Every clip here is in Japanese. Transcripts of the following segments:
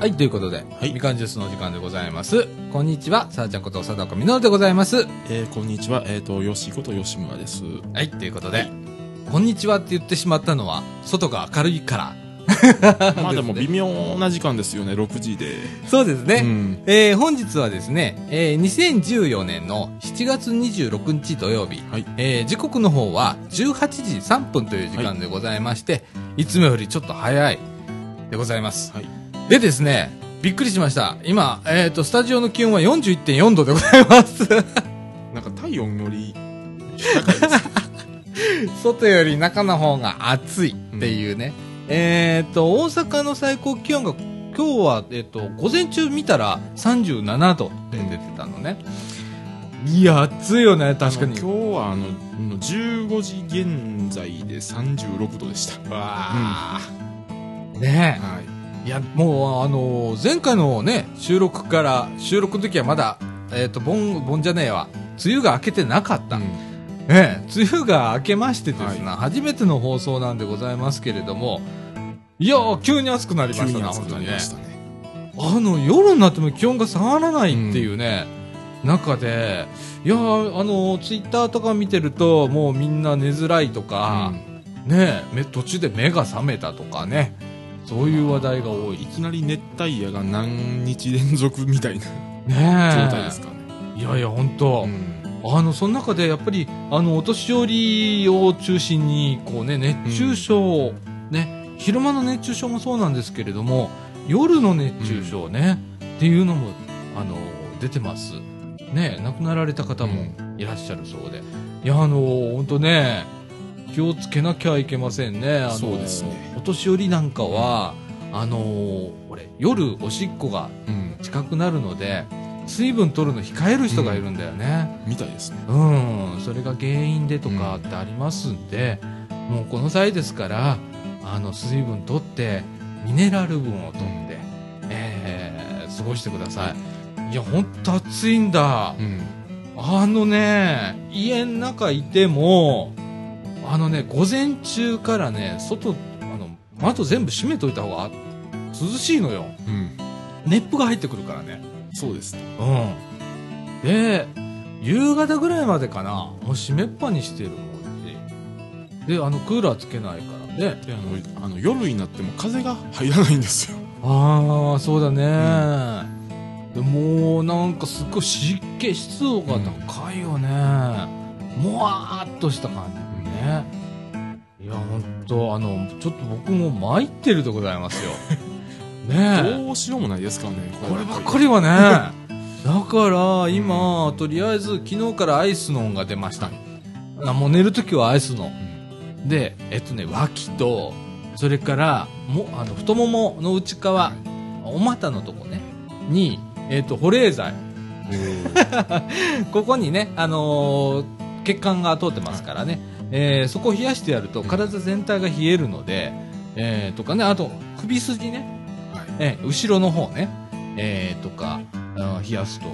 はい、ということで、はいみかんジュースのお時間でございます。こんにちは、さあちゃんこと佐藤みのるでございます。えー、こんにちは。えっ、と、よしこと吉村です。はい、ということで、こんにちはって言ってしまったのは、外が明るいから。まあでも微妙な時間ですよね、6時で。そうですね。うん。えー本日はですね、えー2014年の7月26日土曜日、はい。えー時刻の方は18時3分という時間でございまして、い、つもよりちょっと早いでございます。はい。でですね、びっくりしました。今、えっ、と、スタジオの気温は41.4度でございます。なんか体温より高いです。外より中の方が暑いっていうね。えっ、と、大阪の最高気温が今日は、えっ、と、午前中見たら37度って出てたのね。いや、暑いよね、確かに。今日はあの、15時現在で36度でした。わあ、ねはい。え。いや、もう、あの前回のね、収録から、収録の時はまだ、えっ、と、盆、盆じゃねえわ。梅雨が明けてなかった。うんええ、梅雨が明けましてですね、は初めての放送なんでございますけれども、いやー、急に暑くなりましたね、本。当にね。あの、夜になっても気温が下がらないっていうね、中で、いやー、あの、ツイッターとか見てると、もうみんな寝づらいとか、ねえ、め途中で目が覚めたとかね、そういう話題が多い。いきなり熱帯夜が何日連続みたいなね状え。態ですかね。いやいや、本当、うんあの、その中でやっぱり、あの、お年寄りを中心に、こうね、熱中症、ね、昼間の熱中症もそうなんですけれども、夜の熱中症ね、っていうのも、あの、出てます。ね、亡くなられた方もいらっしゃるそうで。いや、あの、本当ね、気をつけなきゃいけませんね。あの、そうですねお年寄りなんかは、あの、俺、夜おしっこがうん。近くなるので、水分取るの控える人がいるんだよね。みたいですね。うん、それが原因でとかってありますんで、もうこの際ですから、あの、水分取って、ミネラル分を取って、えー、過ごしてください。いや、ほんと暑いんだ。うん。あのね、家の中いても、あのね、午前中からね、外、あの、窓全部閉めといた方が涼しいのよ。うん。熱風が入ってくるからね。そうですね。うん。で、夕方ぐらいまでかな、もう閉めっぱにしてるもんで、あの、クーラーつけないからね。で、あの、あの夜になっても風が入らないんですよ。ああ、そうだね。でもう、なんかすっごい湿気、湿度が高いよね。もわーっとした感じでね。いや、ほんと、あの、ちょっと僕も参ってるでございますよ。ねえ。どうしようもないですからね。こればっかりはね。だから、今、とりあえず、昨日からアイスの音が出ました。あもう寝るときはアイスの。で、えっとね、脇と、それから、も、あの、太ももの内側、お股のとこね、に、えっと、保冷剤。ここにね、あのー血管が通ってますからね、えーそこを冷やしてやると体全体が冷えるので、えーとかね、あと首筋ね、はい。えー後ろの方ね、えーとか、冷やすと、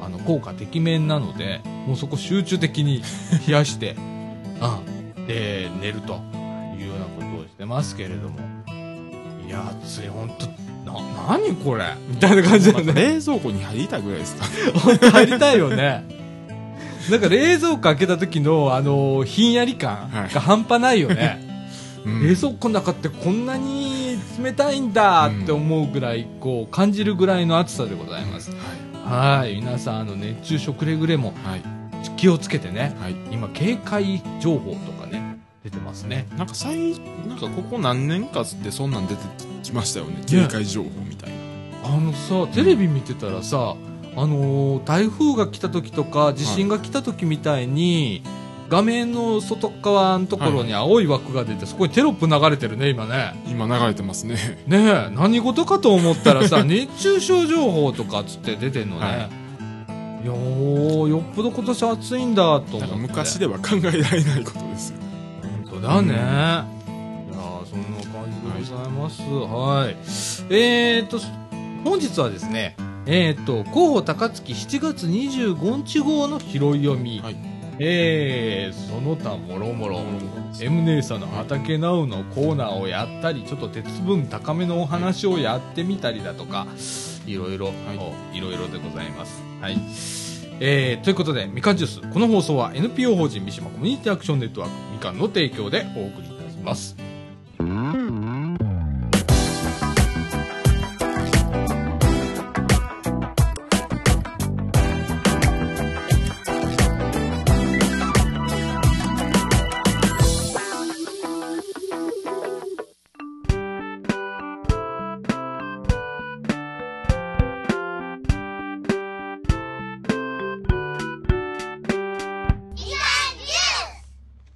あの、効果てきめんなので、もうそこ集中的に冷やして、あで、寝るというようなことをしてますけれども、いや、暑い、ほんと、な、なにこれみたいな感じだよね。冷蔵庫に入りたいぐらいですか。入りたいよね。なんか冷蔵庫開けた時の、あのひんやり感が半端ないよね。うん冷蔵庫の中ってこんなに冷たいんだって思うぐらい、こう、感じるぐらいの暑さでございます。ははい。皆さん、あの、熱中症くれぐれもい。はい。気をつけてね。はい。今、警戒情報とかね、出てますね。なんか最、なんかここ何年かでそんなん出てきましたよね。警戒情報みたいな。あのさ、テレビ見てたらさ、あのー台風が来た時とか、地震が来た時みたいに、画面の外側のところに青い枠が出て、そこにテロップ流れてるね、今ね。今流れてますね。ねえ、何事かと思ったらさ、熱中症情報とかっつって出てんのね。、はいやー、よっぽど今年暑いんだと思って。昔では考えられないことですよ。本当だね。うんいやーそんな感じでございます。はい。えー、と、本日はですね、えー、と、広報高槻7月25日号の拾い読みはいえー、その他もろもろ、M 姉さんの畑ナウのコーナーをやったり、ちょっと鉄分高めのお話をやってみたりだとか、いろいろ、いろいろでございます。はい。えー、ということで、みかんジュース。この放送は NPO 法人三島コミュニティアクションネットワークみかんの提供でお送りいたします。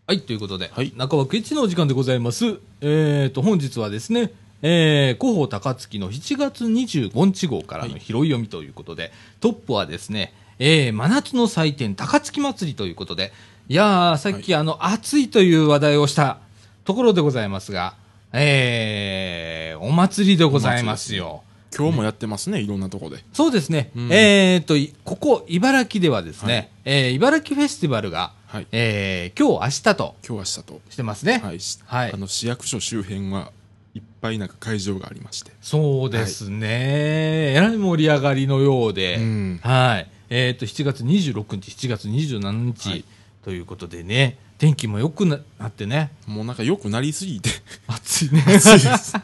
はい、ということで、はい中枠一のお時間でございます。えーと、本日はですね、えー、広報高槻の7月25日号からの拾い読みということで、トップはですね、えー、真夏の祭典高槻祭りということで、いやー、さっき、あの、暑いという話題をしたところでございますが、えー、お祭りでございますよ。今日もやってますね、いろんなとこで。そうですね。うんえーと、いここ、茨城ではですね、えー茨城フェスティバルが、はいえー今日、明日と今日明日と。してますね。はい。しはいあの、市役所周辺はいっぱいなんか会場がありまして。そうですね。えらい盛り上がりのようで、うんはい。えっ、と、7月26日、7月27日、はいということでね、天気も良くななってね、もうなんか良くなりすぎて。暑いね。暑いです。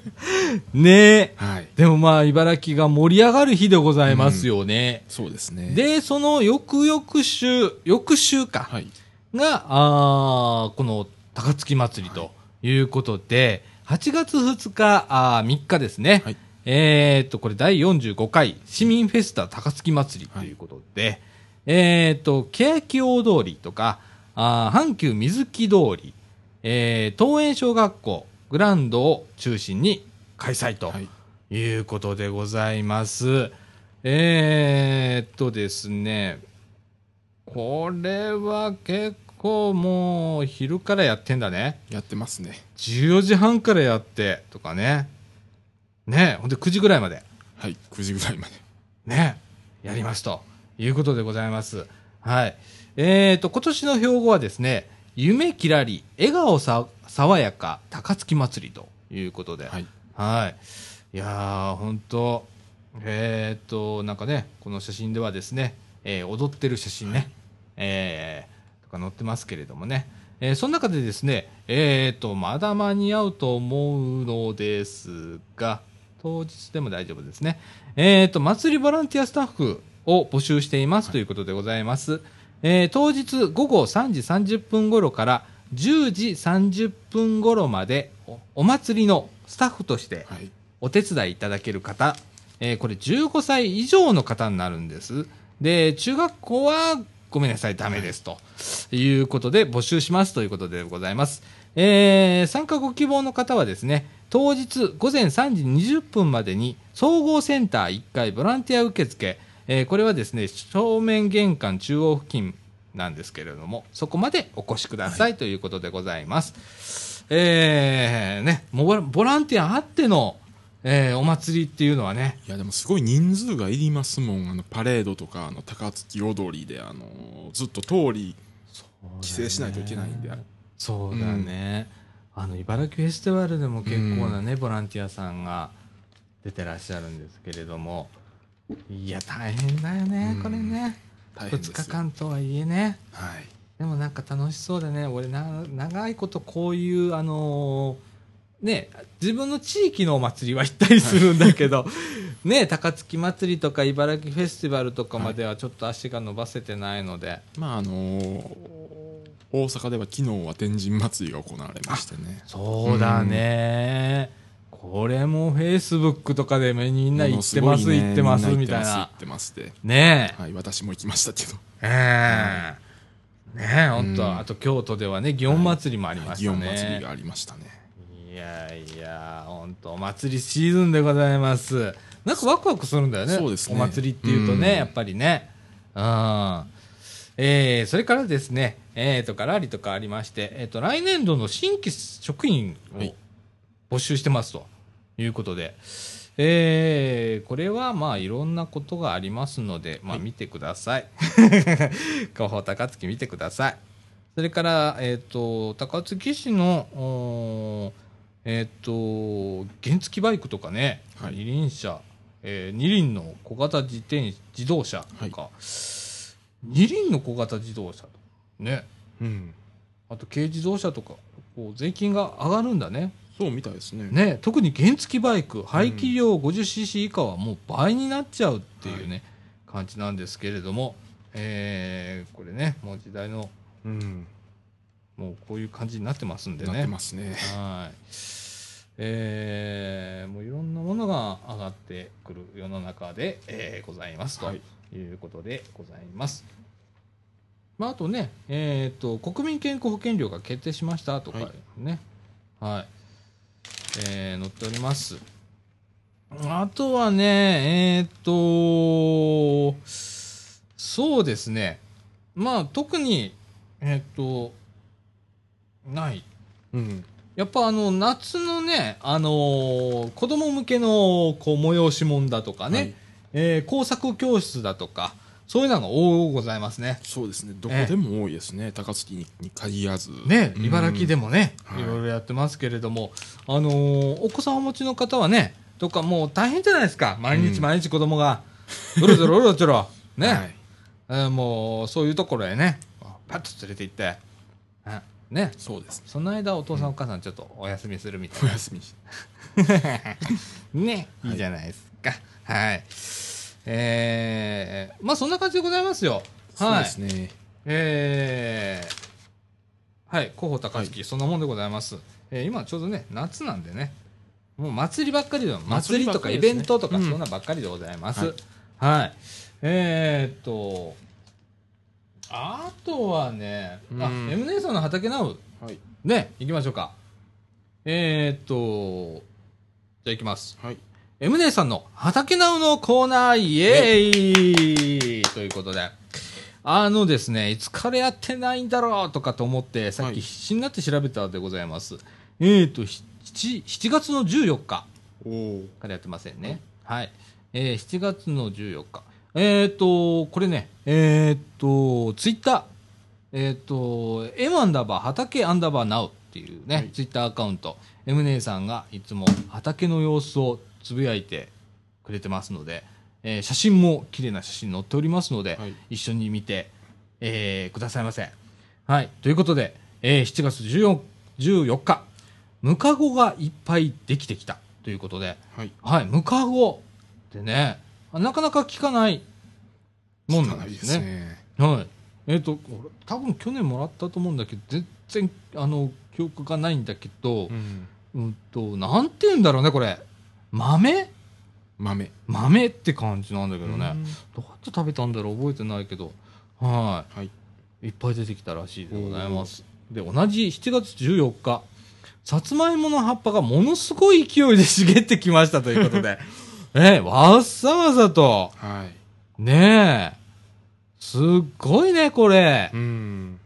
ねえ。はい。でもまあ、茨城が盛り上がる日でございますよね。そうですね。、で、その翌々週、翌週か。はい。が、あーこの高槻祭りということで、8月2日、あー3日ですね。はいえーっと、これ第45回市民フェスタ高槻祭りということで、えーっと、欅大通りとか、あー阪急水木通り、えー、東園小学校グランドを中心に開催とはい。いうことでございます。えーっとですね、これは結構もう昼からやってんだね。やってますね。14時半からやってとかね。ねほんで9時ぐらいまで。はい。9時ぐらいまで。ねやりますということでございます。はい。えーと、今年の標語はですね、夢きらり、笑顔さ、爽やか、高槻祭りということで。はい。はい。いやー、本当えーっと、なんかね、この写真ではですね、えー踊ってる写真ね、えーとか載ってますけれどもね、えーその中でですね、えーっと、まだ間に合うと思うのですが、当日でも大丈夫ですね。えーっと、祭りボランティアスタッフを募集していますということでございます。えー当日午後3時30分頃から10時30分頃までおお祭りのスタッフとしてはい。お手伝いいただける方、えーこれ15歳以上の方になるんです。で、中学校はごめんなさい、ダメですということで募集しますということでございます。えー参加ご希望の方はですね、当日午前3時20分までに総合センター1階ボランティア受付、えーこれはですね、正面玄関中央付近なんですけれども、そこまでお越しください、ということでございます。えーね、もうボラボランティアあっての、えーお祭りっていうのはね、いや、でもすごい人数がいりますもん。あの、パレードとか、あの、高槻踊りで、あの、ずっと通り、規制しないといけないんで。そうだね、あの茨城フェスティバルでも結構なね、ボランティアさんが出てらっしゃるんですけれどもいや大変だよね、うん。これね。2大変ですよ。日間とはいえね。はい。でもなんか楽しそうだね。俺な長いことこういうあのーね自分の地域のお祭りは行ったりするんだけど。ね高槻祭りとか茨城フェスティバルとかまではちょっと足が伸ばせてないので、まあ、あのー大阪では昨日は天神祭りが行われましてね。そうだね、これもフェイスブックとかでみんな行ってます、ね行ってますみたいな行ってます行ってねで。はい、私も行きましたけど。ええ。ねえ本当、うん。あと京都ではね祇園祭りもありました祇園ね、祭りがありましたね。いやいや本当お祭りシーズンでございます。なんかワクワクするんだよねそうですね。お祭りっていうとね、うん。やっぱりね。うん。えー、それからですね、えー、とからりとかありまして、えー、と来年度の新規職員をはい。募集してますということで、えー、これはまあいろんなことがありますので、まあ見てください。広 報高槻見てください。それから、えっ、と、高槻市の、えっ、と、原付バイクとかね、はい二輪車、えー二輪の小型自転自動車とか、二輪の小型自動車とかね、うん。あと軽自動車とか、こう税金が上がるんだね。そうみたいですね。ね、特に原付バイク排気量 50cc 以下はもう倍になっちゃうっていうね、感じなんですけれども、えーこれねもう時代のうん。もうこういう感じになってますんでねなってますね。はいえーもういろんなものが上がってくる世の中で、えーございますとはいいうことでございます。まあ、あとね、えー、と国民健康保険料が決定しましたとかね、はいえー載っております。あとはね、えっ、と、そうですね、まあ特に、えっ、と、ない。うん。やっぱあの夏のね、あのー子供向けのこう催し物だとかね、はい。えー工作教室だとか、そういうのが多ございますね。そうですね。どこでも多いですね。高槻にに限らず。ね、うん茨城でもね、はいいろいろやってますけれども、あのーお子さんをお持ちの方はね、とかもう大変じゃないですか。毎日うん毎日子供が、うろちょろうろちょろ、ね、はい。えーもうそういうところへね、パッと連れて行って、あね、そうです。その間お父さんお母さんちょっとお休みするみたいな。お休みし。ね、いいじゃないですか。はい。えー、まあそんな感じでございますよ。そうはい。ですね。えー、はい、広報高槻、そんなもんでございます。えー今ちょうどね、夏なんでね、もう祭りばっかりで、祭りとかイベントとか、うんそんなばっかりでございます。はいはい。えー、っと、あとはね、あ、うん M 姉さんの畑ナウ、はい。ね、行きましょうか。えー、っと、じゃあ行きます。はい。M 姉さんの畑ナウのコーナー、イエーイということで、あのですね、いつからやってないんだろうとかと思って、さっはいき必死になって調べたでございます。えーと、7, 7月の14日おお。からやってませんね。はい。えー7月の14日。えーと、これね、えーと、ツイッター、えーと、M アンダーバー畑アンダーバーナウっていうね、はいツイッターアカウント、M 姉さんがいつも畑の様子をつぶやいてくれてますので、えー写真も綺麗な写真載っておりますので、はい一緒に見て、えーくださいませ。はい。ということで、えー7月14 14日、ムカゴがいっぱいできてきたということで、はい。はい、ムカゴってね、なかなか聞かないもんなんですね。ね。はい。えっ、と、俺多分去年もらったと思うんだけど、全然、あの、記憶がないんだけどう、ん。うんと、なんて言うんだろうね、これ。豆？豆。豆って感じなんだけどね。うんどうやって食べたんだろう？覚えてないけど、ははい。い。いっぱい出てきたらしいでございます。で、同じ7月14日、さつまいもの葉っぱがものすごい勢いで茂ってきましたということで、え、わっさわさと、はい。ねえ、すっごいね、これ。うん。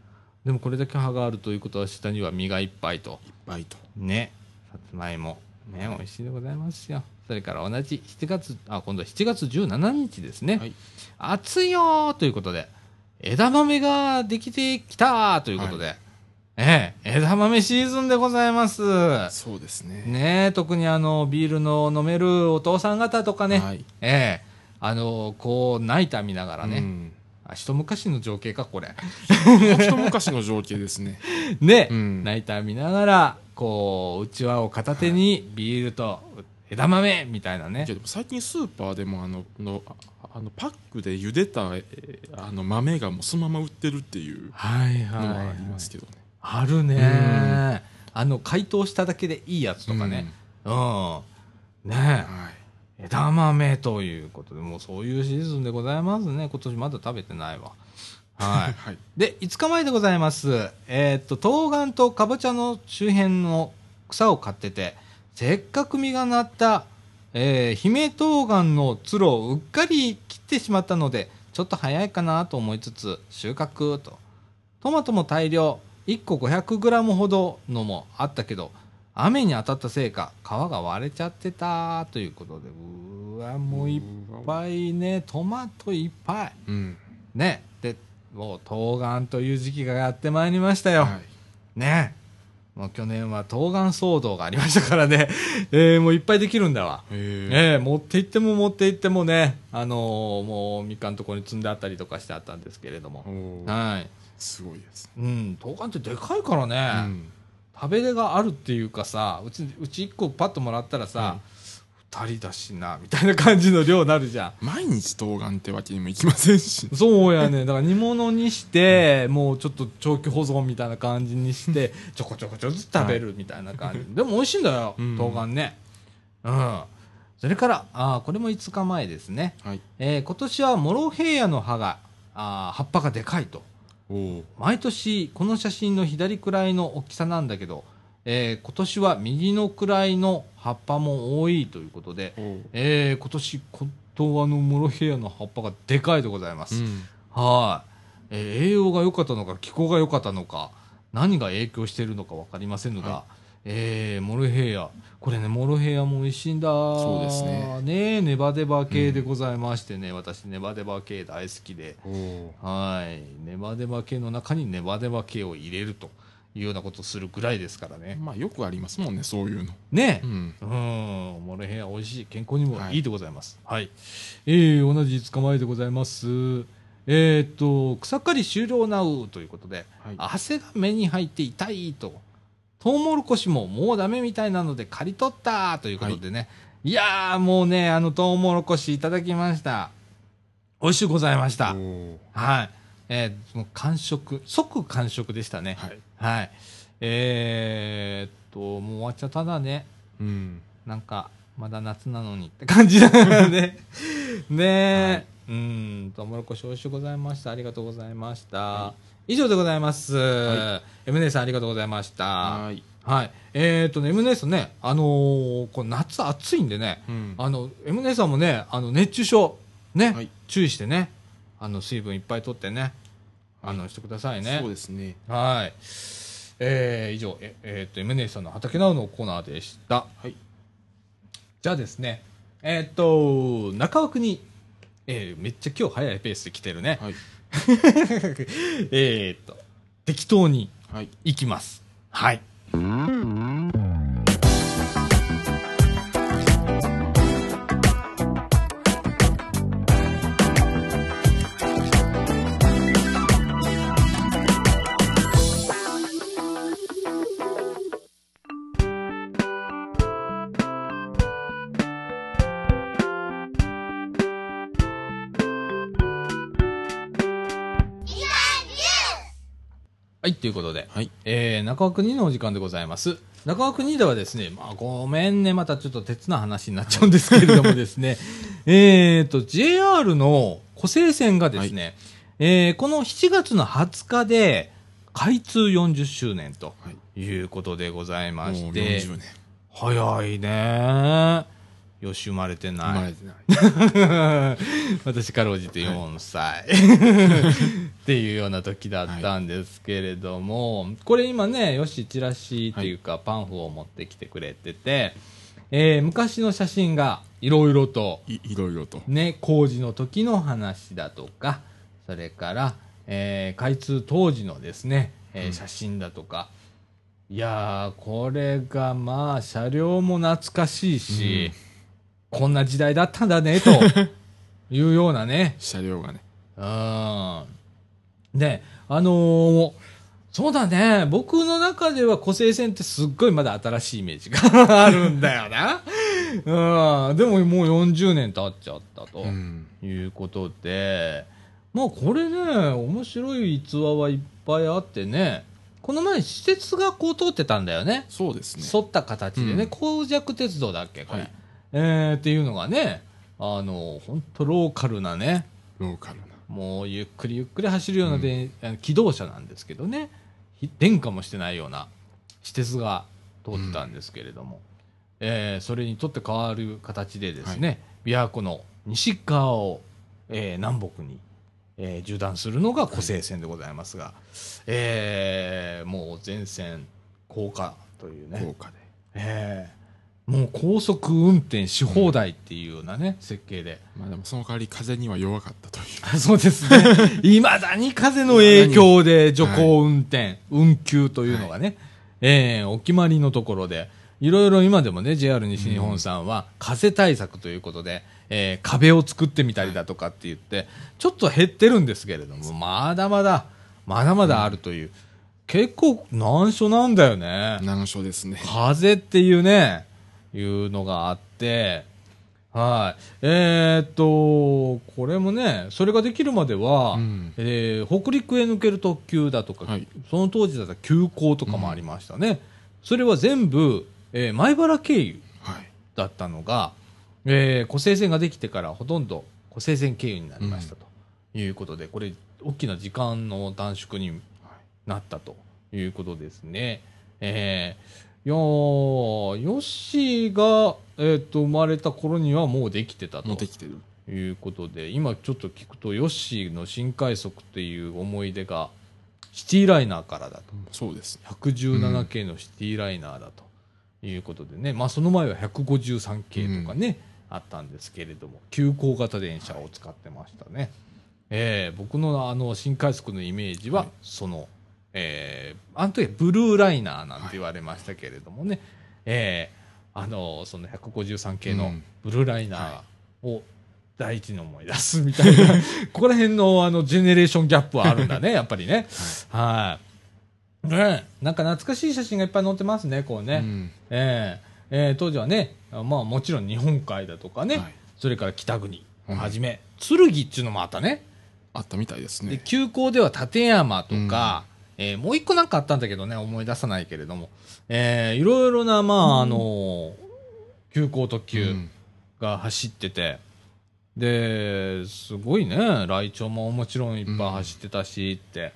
でもこれだけ葉があるということは下には実がいっぱいと。いっぱいと。ね。さつまいも。ね、美味しいでございますよ。それから同じ7月、あ、今度は7月17日ですね。はい。暑いよーということで、枝豆ができてきたーということで、ええ、枝豆シーズンでございます。そうですね。ねえ、特にあの、ビールの飲めるお父さん方とかね、はい。ええ、あの、こう、ナイター見ながらね、うん。あ一昔の情景か、これ。一昔の情景ですね。ね、うんナイター見ながら、こう、うちわを片手にビールと枝豆みたいなねいや。でも最近スーパーでもあののああのパックで茹でたえーあの豆がもうそのまま売ってるっていうはいのはありますけどね。あるね、うんあの解凍しただけでいいやつとかねうん、うんねはい。え枝豆ということでもうそういうシーズンでございますね。今年まだ食べてないわ。はい。はい。で5日前でございます。えーっと冬瓜とかぼちゃの周辺の草を買っててせっかく実がなった、えー姫冬瓜のつるをうっかり切ってしまったのでちょっと早いかなと思いつつ収穫と。トマトも大量。1個 500g ほどのもあったけど雨に当たったせいか皮が割れちゃってたということでうーわもういっぱいねトマトいっぱいうん。ねでもう冬瓜という時期がやってまいりましたよ、はい。ねもう去年は冬瓜騒動がありましたからね、えーもういっぱいできるんだわ。へええ持って行っても持って行ってもね、あのーもうみかんとこに積んであったりとかしてあったんですけれども。はい。すごいです。うん、冬瓜ってでかいからね、うん。食べれがあるっていうかさ、うち、うち1個パッともらったらさは、二、人だしな、みたいな感じの量になるじゃん。毎日冬瓜ってわけにもいきませんし。そうやね。だから煮物にして、もうちょっと長期保存みたいな感じにして、ちょこちょこちょこずつ食べるみたいな感じ。でも美味しいんだよ、うん冬瓜ね。うん。それから、あーこれも5日前ですね。はい。えー今年はモロヘイヤの葉が、あー葉っぱがでかいと。毎年、この写真の左くらいの大きさなんだけど、えー今年は右のくらいの葉っぱも多いということで、えー今年、こ東のモロヘイヤの葉っぱがでかいでございます。うん。はい、えー栄養が良かったのか気候が良かったのか何が影響しているのか分かりませんが、はえーモロヘイヤこれねモロヘイヤも美味しいんだそうですねねネバネバ系でございましてね、私ネバネバ系大好きで。はいネバネバ系の中にネバネバ系を入れるというようなことをするぐらいですからねまあよくありますもんね、そういうの。ねう、ん。うん、モロヘイヤ美味しい。健康にもはいいいでございます。はい。えー、同じ5日前でございます。えーっと、草刈り終了なうということで、はい。汗が目に入って痛いと。トウモロコシももうダメみたいなので刈り取ったということでね。い、やー、もうね、あのトウモロコシいただきました。美味しゅうございました。はい。えー、もう完食、即完食でしたね。はい。はい。えーっと、もう終わっちゃっただね。うん。なんか、まだ夏なのにって感じだよね。ねえ。うん、トウモロコシ美味しゅうございました。ありがとうございました。は以上でございます。は M 姉さんありがとうございました。はーい。はい。えーっとね、M 姉さんね、あのーこう夏暑いんでね、うん。あの、M 姉さんもね、あの、熱中症、ね、はい注意してね、あの、水分いっぱい取ってね、あの、してくださいね。そうですね。はい。えー、以上、ええーっと、M 姉さんの畑なうのコーナーでした。はい。じゃあですね、えーっと、中枠に、えーめっちゃ今日早いペースで来てるね。はい。えーっと、適当にはい。行きます。はい。はい、ということで、はい。えー、中枠2のお時間でございます。中枠2ではですね、まあ、ごめんね、またちょっと鉄な話になっちゃうんですけれどもですね、えーと、JR の湖西線がですね、えーこの7月の20日で開通40周年とはい。いうことでございまして、40年。早いねよし、生まれてない。ない。私かろうじて4歳、っていうような時だったんですけれども、これ今ね、よし、チラシっていうか、パンフを持ってきてくれてて、えー昔の写真がいろいろと、い、いろいろと。ね、工事の時の話だとか、それから、えー開通当時のですね、えーうん写真だとか、いやー、これがまあ、車両も懐かしいし、こんな時代だったんだね、というようなね。車両がね。うん。で、あのーそうだね、僕の中では湖西線ってすっごいまだ新しいイメージが あるんだよな。うん。でももう40年経っちゃったと。うん。いうことで、まあこれね、面白い逸話はいっぱいあってね、この前施設がこう通ってたんだよね。そうですね。沿った形でね、うん工弱鉄道だっけ、これ。はいえー、っていうのがね、あの、本当ローカルなね、ローカルな。もうゆっくりゆっくり走るようなで、あの機動車なんですけどね、ひ電化もしてないような施設が通ってたんですけれども、えーそれにとって変わる形でですね、琵琶湖の西側を、えー南北に、えー縦断するのが湖西線でございますが、えーもう全線高架というね、豪華で。ええもう高速運転し放題っていうようなね、設計で。まあでもその代わり風には弱かったという。あそうですね。いまだに風の影響で徐行運転、運休というのがね、ええお決まりのところで、いろいろ今でもね、JR 西日本さんは風対策ということで、えー壁を作ってみたりだとかって言って、ちょっと減ってるんですけれども、まだまだ、まだまだあるという、結構難所なんだよね。難所ですね。風っていうね、いうのがあって、はい。えーっと、これもね、それができるまでは、うんえー北陸へ抜ける特急だとか、はいその当時だったら急行とかもありましたね。それは全部、えー前原経由はい。だったのが、えー、湖西線ができてからほとんど湖西線経由になりましたということで、これ、大きな時間の短縮になったということですね。えー、いやー、ヨッシーが、えー、と生まれた頃にはもうできてたと持ってきてる。いうことで、今ちょっと聞くと、ヨッシーの新快速っていう思い出が、シティライナーからだと。そうですね。117系のシティライナーだということでね、まあその前は153系とかね、あったんですけれども、急行型電車を使ってましたね。えー僕のあの新快速のイメージは、はいその、えーあの時はブルーライナーなんて言われましたけれどもね、えーあの、その153系のうんブルーライナーを第一に思い出すみたいな、ここら辺のあのジェネレーションギャップはあるんだね、やっぱりね。はい。ねなんか懐かしい写真がいっぱい載ってますね、こうね。うんえええー当時はね、あまあもちろん日本海だとかね、はいそれから北国をはじめ、剣っていうのもあったね。あったみたいですで、ね。急行では立山とか、えーもう一個なんかあったんだけどね、思い出さないけれども、えーいろいろな、まあ、あの急行特急うんが走ってて、で、すごいね、ライチョウももちろんいっぱい走ってたしって。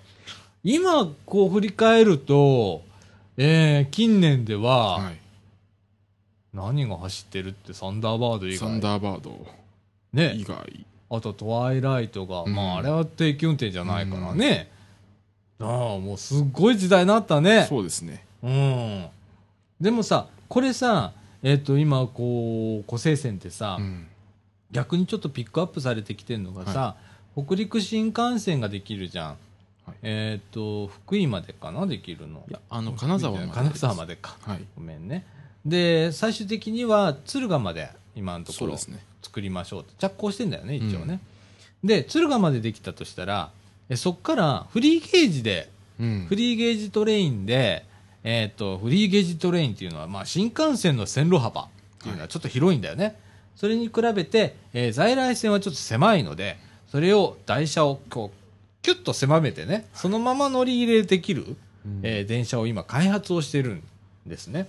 今、こう振り返ると、えー近年では、はい。何が走ってるってサンダーバード以外。サンダーバードね以。外。あとトワイライトが、うんまああれは定期運転じゃないからね。ああ、もうすっごい時代になったね。そうですね。うん。でもさ、これさ、えっ、と、今、こう、湖西線ってさ、うん。逆にちょっとピックアップされてきてるのがさ、北陸新幹線ができるじゃん。はいえっ、と、福井までかな、できるの。いや、あの、金沢まで。金沢までか。はい。ごめんね。で、最終的には敦賀まで今のところ。作りましょうって着工してんだよね、一応ね。で、敦賀までできたとしたら、えそっからフリーゲージで、うんフ。リーゲージトレインで、えっ、と、フリーゲージトレインっていうのは、まあ、新幹線の線路幅っていうのはちょっと広いんだよね。それに比べて、えー在来線はちょっと狭いので、それを台車をこう、キュッと狭めてね、そのまま乗り入れできる、うんえー電車を今開発をしてるんですね。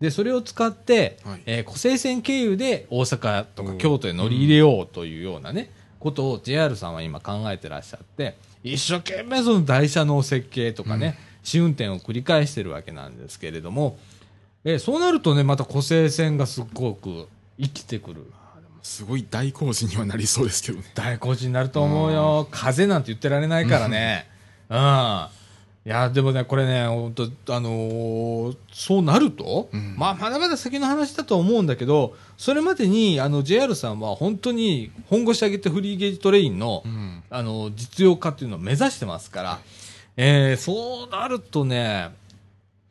で、それを使って、はいえー湖西線経由で大阪とか京都へ乗り入れようというようなね、ことを JR さんは今考えてらっしゃって、一生懸命その台車の設計とかね、試運転を繰り返してるわけなんですけれども、えーそうなるとね、また湖西線がすっごく生きてくる。すごい大工事にはなりそうですけどね。大工事になると思うよ。風なんて言ってられないからね。うん。いや、でもね、これね、本当あのーそうなると、うんまあ、まだまだ先の話だと思うんだけど、それまでに、あの、JR さんは本当に本腰上げてフリーゲージトレインの、うん。あの、実用化っていうのを目指してますから、えーそうなるとね、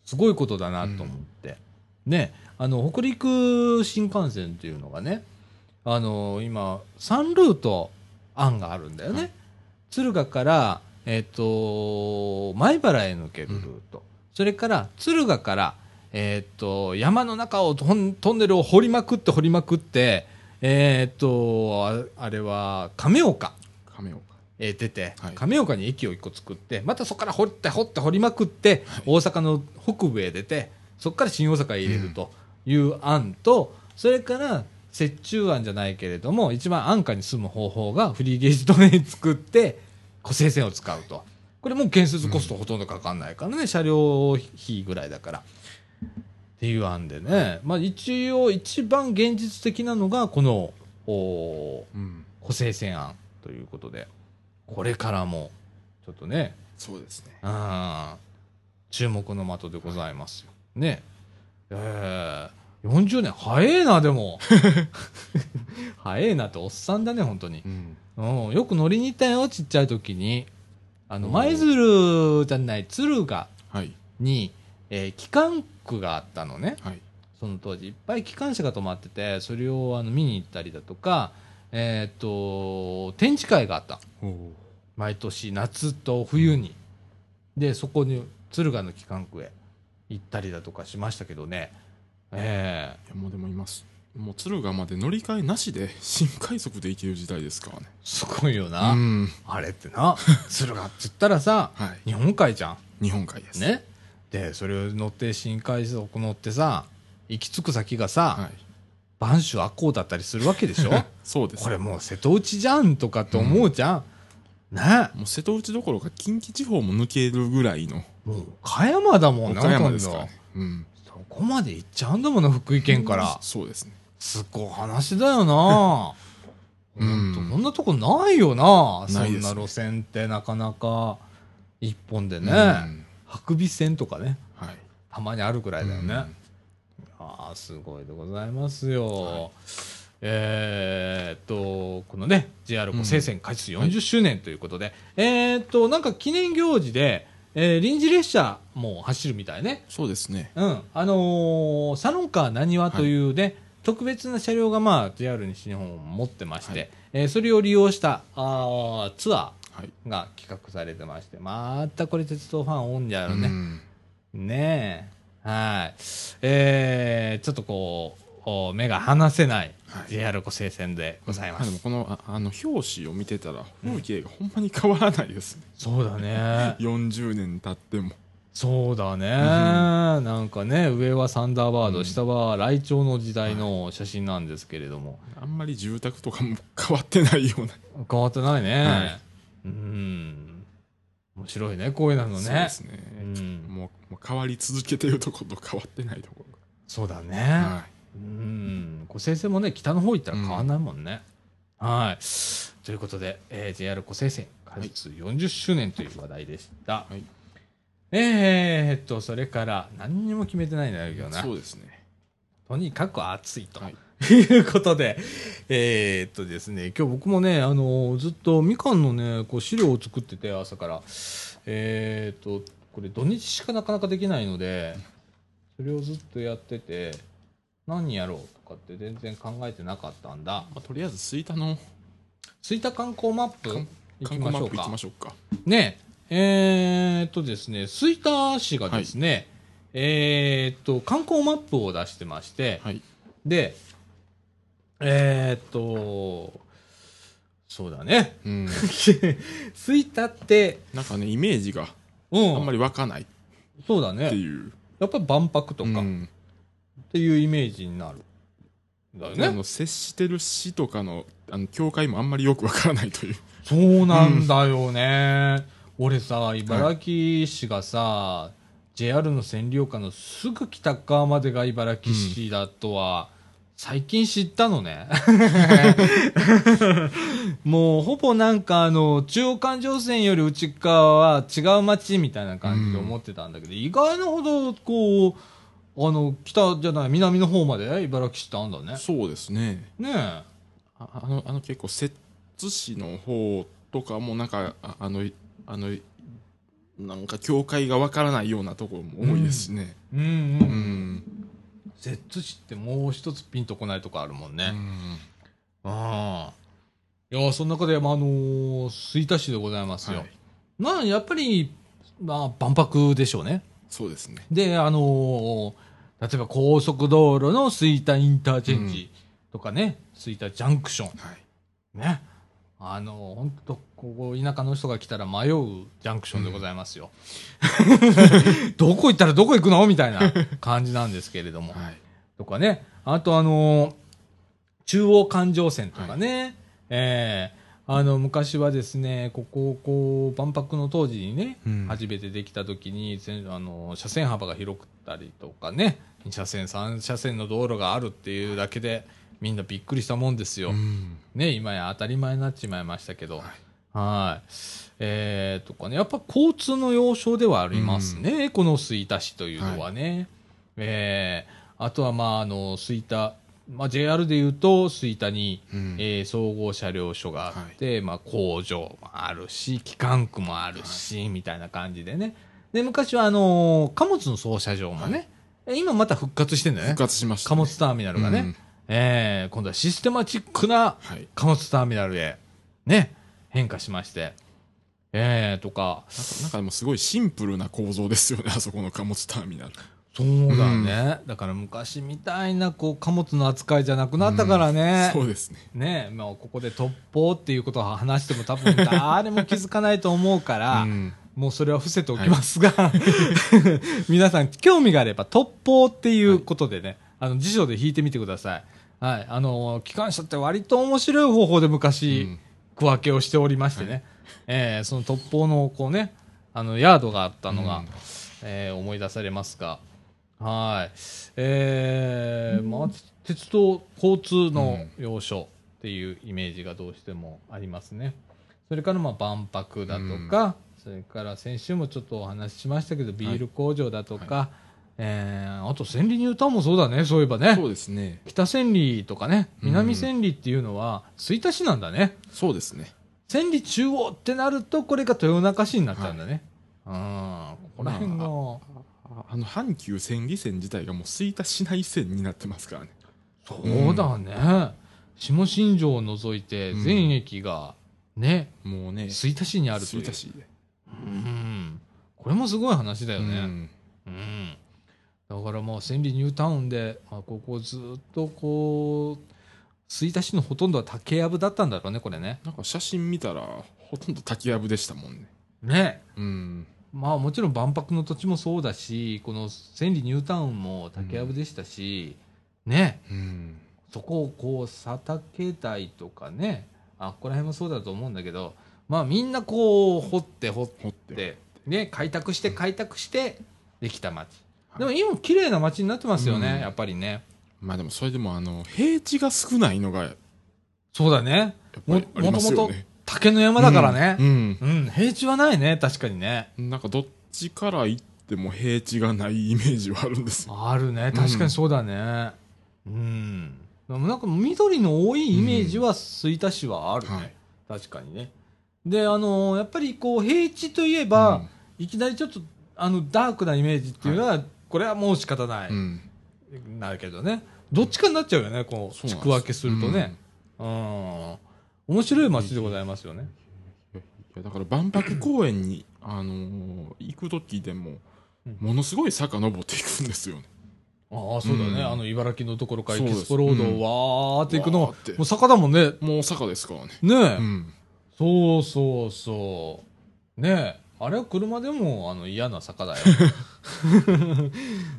すごいことだなと思って。ね、あの、北陸新幹線っていうのがね、あの、今、3ルート案があるんだよね。はい敦賀から、えっ、と、米原へ抜けるルート。それから、敦賀から、えっ、と、山の中をトントンネルを掘りまくって掘りまくって、えっ、と、ああれは、亀岡。亀岡。えー出て、はい亀岡に駅を1個作って、またそこから掘って掘って掘りまくって、大阪の北部へ出て、そこから新大阪へ入れるという案と、それから折衷案じゃないけれども、一番安価に済む方法がフリーゲージトン作って、湖西線を使うと。これもう建設コストほとんどかかんないからね、車両費ぐらいだから。っていう案でね、まあ一応一番現実的なのが、この、うん。補正線案ということで、これからも、ちょっとね、そうですね。うん注目の的でございますよ。ね。ええ40年、早えな、でも。早えなって、おっさんだね、本当に。うん。うん、よく乗りに行ったよ、ちっちゃい時に。あの、舞鶴じゃない、敦賀はい。に、えー機関区があったのね。はい。その当時、いっぱい機関車が止まってて、それをあの見に行ったりだとか、えーっと、展示会があった。お毎年、夏と冬に。で、そこに、敦賀の機関区へ行ったりだとかしましたけどね。ええいやもうでもいます。もう敦賀まで乗り換えなしで新快速で行ける時代ですからね。すごいよな。うん。あれってな、敦賀って言ったらさ、はい。日本海じゃん。日本海です。。ね。で、それを乗って新快速乗ってさ、行き着く先がさ、はい。播州赤穂だったりするわけでしょ？そうです。これもう瀬戸内じゃんとかって思うじゃん。ねもう瀬戸内どころか近畿地方も抜けるぐらいのもう岡山だもんな、岡山ですからね。うん。そこまで行っちゃうんだもんな、福井県から。そうですね。すっごい話だよな。うんこんなとこないよな。そないですねんな路線ってなかなか一本でね。うん白尾線とかね、はい。たまにあるくらいだよね。うんああ、すごいでございますよ。はいえーっと、このね、JR 湖西線開通40周年ということで、えーっと、なんか記念行事で、えー臨時列車も走るみたいね。そうですね。うん。あのーサロンカーなにわというね、特別な車両がまあ JR 西日本持ってまして、はいえーそれを利用したあーツアはい。ーが企画されてまして、またこれ鉄道ファン多いんだよね。うんねえ。はい。えー、ちょっとこう、お目が離せないはい JR 湖西線でございま。すもこのああの表紙を見てたら風景がほんまに変わらないですね、そうだね。40年経ってもそうだね。なんかね、上はサンダーバード、うん下はライチョウの時代の写真なんですけれども、あんまり住宅とかも変わってないような変わってないね。はいうん。面白いね、こういうのね。そうですね、うん。もう変わり続けてるところと変わってないとこそうだね。はうん。こう先生もね、北の方行ったら変わんないもんね。はい。ということで、えー JR 湖西線開通40周年という話題でした。はいえーっと、それから、何にも決めてないんだけどい、な。そうですねとにかく暑いと。はいい、うことで、えーっとですね、今日僕もね、あのずっとみかんのね、こう資料を作ってて、朝から。えーっと、これ土日しかなかなかできないので、それをずっとやってて、何やろうとかって全然考えてなかったんだ。まあ、とりあえず吹田の吹田観光マップ観行き観ましょうか光マップ行きま。しょうかねえーっとですね、吹田市がですね、えーっと、観光マップを出してまして、はいで、えーっと、そうだね。うん 吹田って、なんかねイメージがうん、あんまり湧かないっそうだね。ていう、やっぱり万博とかっうんていうイメージになる。だよね。あの接してる市とかのあの境界もあんまりよくわからないというそうなんだよね。俺さ、茨城市がさ、JR の占領下のすぐ北側までが茨城市だとは、最近知ったのね。もうほぼなんかあの、中央環状線より内側は違う街みたいな感じで思ってたんだけど、意外なほどこう、あの、北じゃない、南の方まで茨城市ってあんだね。そうですねねえ。ああのあの結構摂津市の方とかもなんかああのあのなんか境界がわからないようなところも多いですしねうんう。うんん、摂津市ってもう一つピンとこないとこあるもんね。うんああ。いや、その中で、まあ、あのー吹田市でございますよ。はいまあ、やっぱり、まあ、万博でしょうね。そうですねで、あのー例えば高速道路の吹田インターチェンジとかね、吹田ジャンクション。はいね。あのー、本当ここ、田舎の人が来たら迷うジャンクションでございますよ。どこ行ったらどこ行くの？みたいな感じなんですけれども。はいとかね。あとあのー中央環状線とかね。ええあの、昔はですね、ここ、こう、万博の当時にね、うん初めてできた時に、全あの、車線幅が広くったりとかね、2車線、3車線の道路があるっていうだけで、みんなびっくりしたもんですよ。うんね、今や当たり前になっちまいましたけど。はいはい。えー、とかね、やっぱ交通の要衝ではありますね、この吹田市というのはね。えー、あとは、まあ、あの、吹田、まあ、JR で言うと、吹田に、うんえー総合車両所があって、まあ、工場もあるし、機関区もあるし、みたいな感じでね。で、昔は、あのー貨物の操車場もね、え今また復活してんだよね復。活しました、貨物ターミナルがね。うんえー今度はシステマチックなはい。貨物ターミナルへ、ね、変化しまして、えー、とか、なんかなんかでもすごいシンプルな構造ですよね、あそこの貨物ターミナル。そうだね。だから昔みたいな、こう、貨物の扱いじゃなくなったからね。そうですね。ねまあ、ここで突破っていうことを話しても多分誰も気づかないと思うから、うんもうそれは伏せておきますが、皆さん興味があれば突破っていうことでね、あの辞書で引いてみてください。はい。あの、機関車って割と面白い方法で昔、うん区分けをしておりましてね、えーその突破のこうね、あの、ヤードがあったのが、うんえー思い出されますが、はい。えーまあ、鉄道交通の要所っていうイメージがどうしてもありますね。それからまあ万博だとか、それから先週もちょっとお話ししましたけど、ビール工場だとか、えーあと千里ニュータウンもそうだね、そういえばね。そうですね。北千里とかね、うん南千里っていうのは、吹田市なんだね。そうですね。千里中央ってなると、これが豊中市になっちゃうんだね。うん、ここら辺が、ああの、阪急千里線自体がもう吹田市内線になってますからね。そうだね。下新庄を除いて、うん全駅が、ね、もうね、吹田市にあるという。吹田市で。うん。これもすごい話だよね。うんうん。だからもう千里ニュータウンで、まあ、ここずっとこう、吹田市のほとんどは竹やぶだったんだろうね、これね。なんか写真見たら、ほとんど滝やぶでしたもんね。ね。うん。まあもちろん万博の土地もそうだし、この千里ニュータウンも竹やぶでしたし、ね。うん。そこをこう、佐竹台とかね、あ、ここら辺もそうだと思うんだけど、まあみんなこう、掘って掘って。て、ね、開拓して開拓して、できた町。はいでも今綺麗な町になってますよね、うんやっぱりね。まあでもそれでもあの、平地が少ないのが、そうだね。も、ともとね。竹の山だからね。うん。うん、平地はないね、確かにね。うんなんかどっちから行っても平地がないイメージはあるんですよ。あるね、確かにそうだね。うん。でもなんか緑の多いイメージは吹田市はあるね。はい。確かにね。で、あのーやっぱりこう、平地といえば、いきなりちょっと、あの、ダークなイメージっていうのは、これはもう仕方ない。うん。なるけどね。どっちかになっちゃうよね、こう、地区分けするとね。うん。面白い街でございますよね。いやだから万博公園に、あのー行く時でもうん、ものすごい坂登っていくんですよね。ああ、そうだね。うんあの、茨城のところからエキスポロードをわーって行くのはわーって、もう坂だもんね。もう坂ですからね。ねえ、うん。そうそうそう。ねえ。あれは車でも、あの、嫌な坂だよ。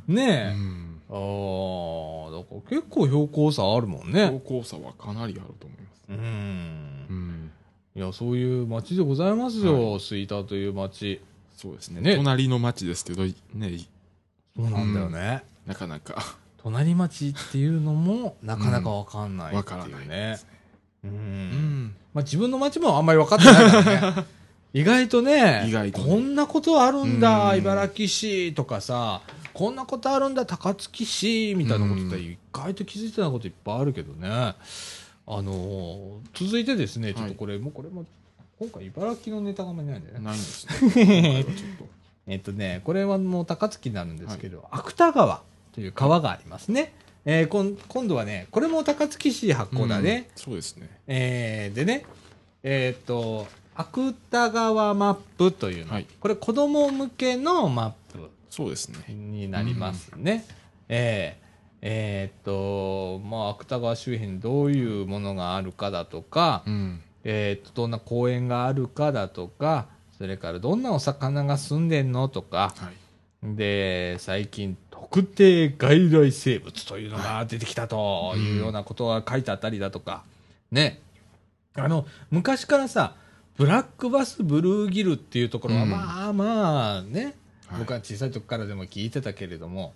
う ねえ。ん。ああ、だから結構標高差あるもんね。標高差はかなりあると思います。う。うんん。いや、そういう街でございますよ、吹田という街。そうですね。ね隣の町ですけど、ね、そうなんだよね。なかなか隣町っていうのも、なかなかわかんないわっていうね。からないですね。うんうん。まあ、自分の町もあんまり分かってないからね。意外とね、意外とねこんなことあるんだ、うん茨城市とかさ、こんなことあるんだ、高槻市みたいなことってうん意外と気づいてないこといっぱいあるけどね。あのー続いてですね、ちょっとこれ、もうこれも、今回茨城のネタがあんまりないんだよね。ないんですね。えっとね、これはもう高槻になるんですけど、芥川という川がありますね。えーこん今度はね、これも高槻市発行だね。うんそうですね。えーでね、えっ、と、芥川マップというの、はいこれ子供向けのマッそうですね。プになりますね。えーえーっと、まあ、芥川周辺にどういうものがあるかだとか、うん。えーっと、どんな公園があるかだとか、それからどんなお魚が住んでんのとか、はい。で、最近、特定外来生物というのが出てきたというようなことが書いてあったりだとか、ね。あの、昔からさ、ブラックバスブルーギルっていうところは、うんまあまあね、はい僕は小さい時からでも聞いてたけれども、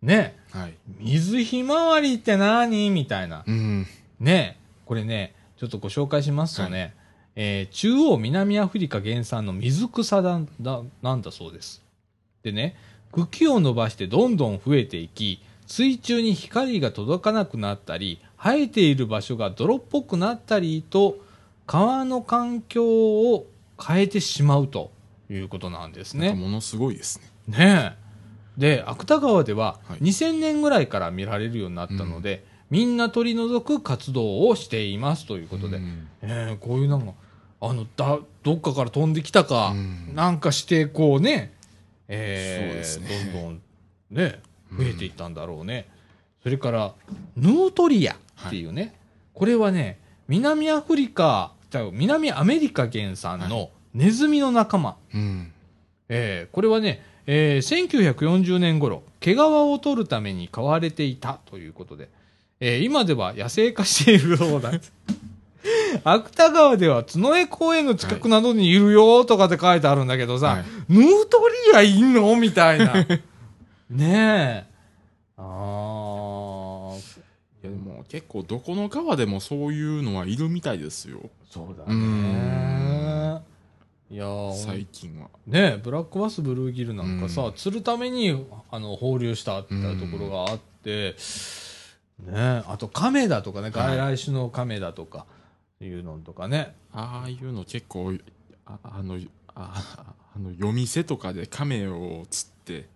ね、はい。水ひまわりって何？みたいな。うん。ね、これね、ちょっとご紹介しますとね、えー中央南アフリカ原産の水草だだなんだそうです。でね、茎を伸ばしてどんどん増えていき、水中に光が届かなくなったり、生えている場所が泥っぽくなったりと、川の環境を変えてしまうということなんですね。ものすごいですね。ねえ。で、芥川でははい2000年ぐらいから見られるようになったので、みんな取り除く活動をしていますということで、うんええこういうなんか、あの、だ、どっかから飛んできたか、うんなんかして、こうね、ええそうですねどんどんね、増えていったんだろうね。それから、ヌートリアっていうね、これはね、南アフリカ、じゃあ南アメリカ原産はのネズミの仲間。うん。えーこれはね、えー1940年頃、毛皮を取るために飼われていたということで、えー今では野生化しているそうだ。芥川では角江公園の近くなどにいるよとかって書いてあるんだけどさ、はいヌートリアいんのみたいな。ねえ。あー、いやでも結構どこの川でもそういうのはいるみたいですよ。そうだうね。いやー最近は。ねブラックバスブルーギルなんかさ、うん。釣るためにあの放流したってところがあって、ねあと亀だとかね外来種の亀だとかいうのとかね、ああいうの結構、ああの、ああの夜店とかで亀を釣って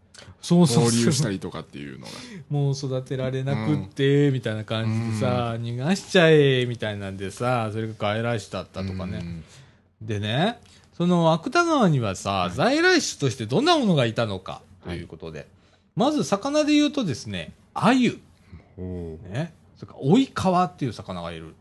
そうそう放流したりとかっていうのが。もう育てられなくって、みたいな感じでさ、逃がしちゃえみたいなんでさそれが外来種だったとかね、うん。でねその芥川にはさ、在来種としてどんなものがいたのかということで、まず魚で言うとですね鮎ね。それから、追い川っていう魚がいる。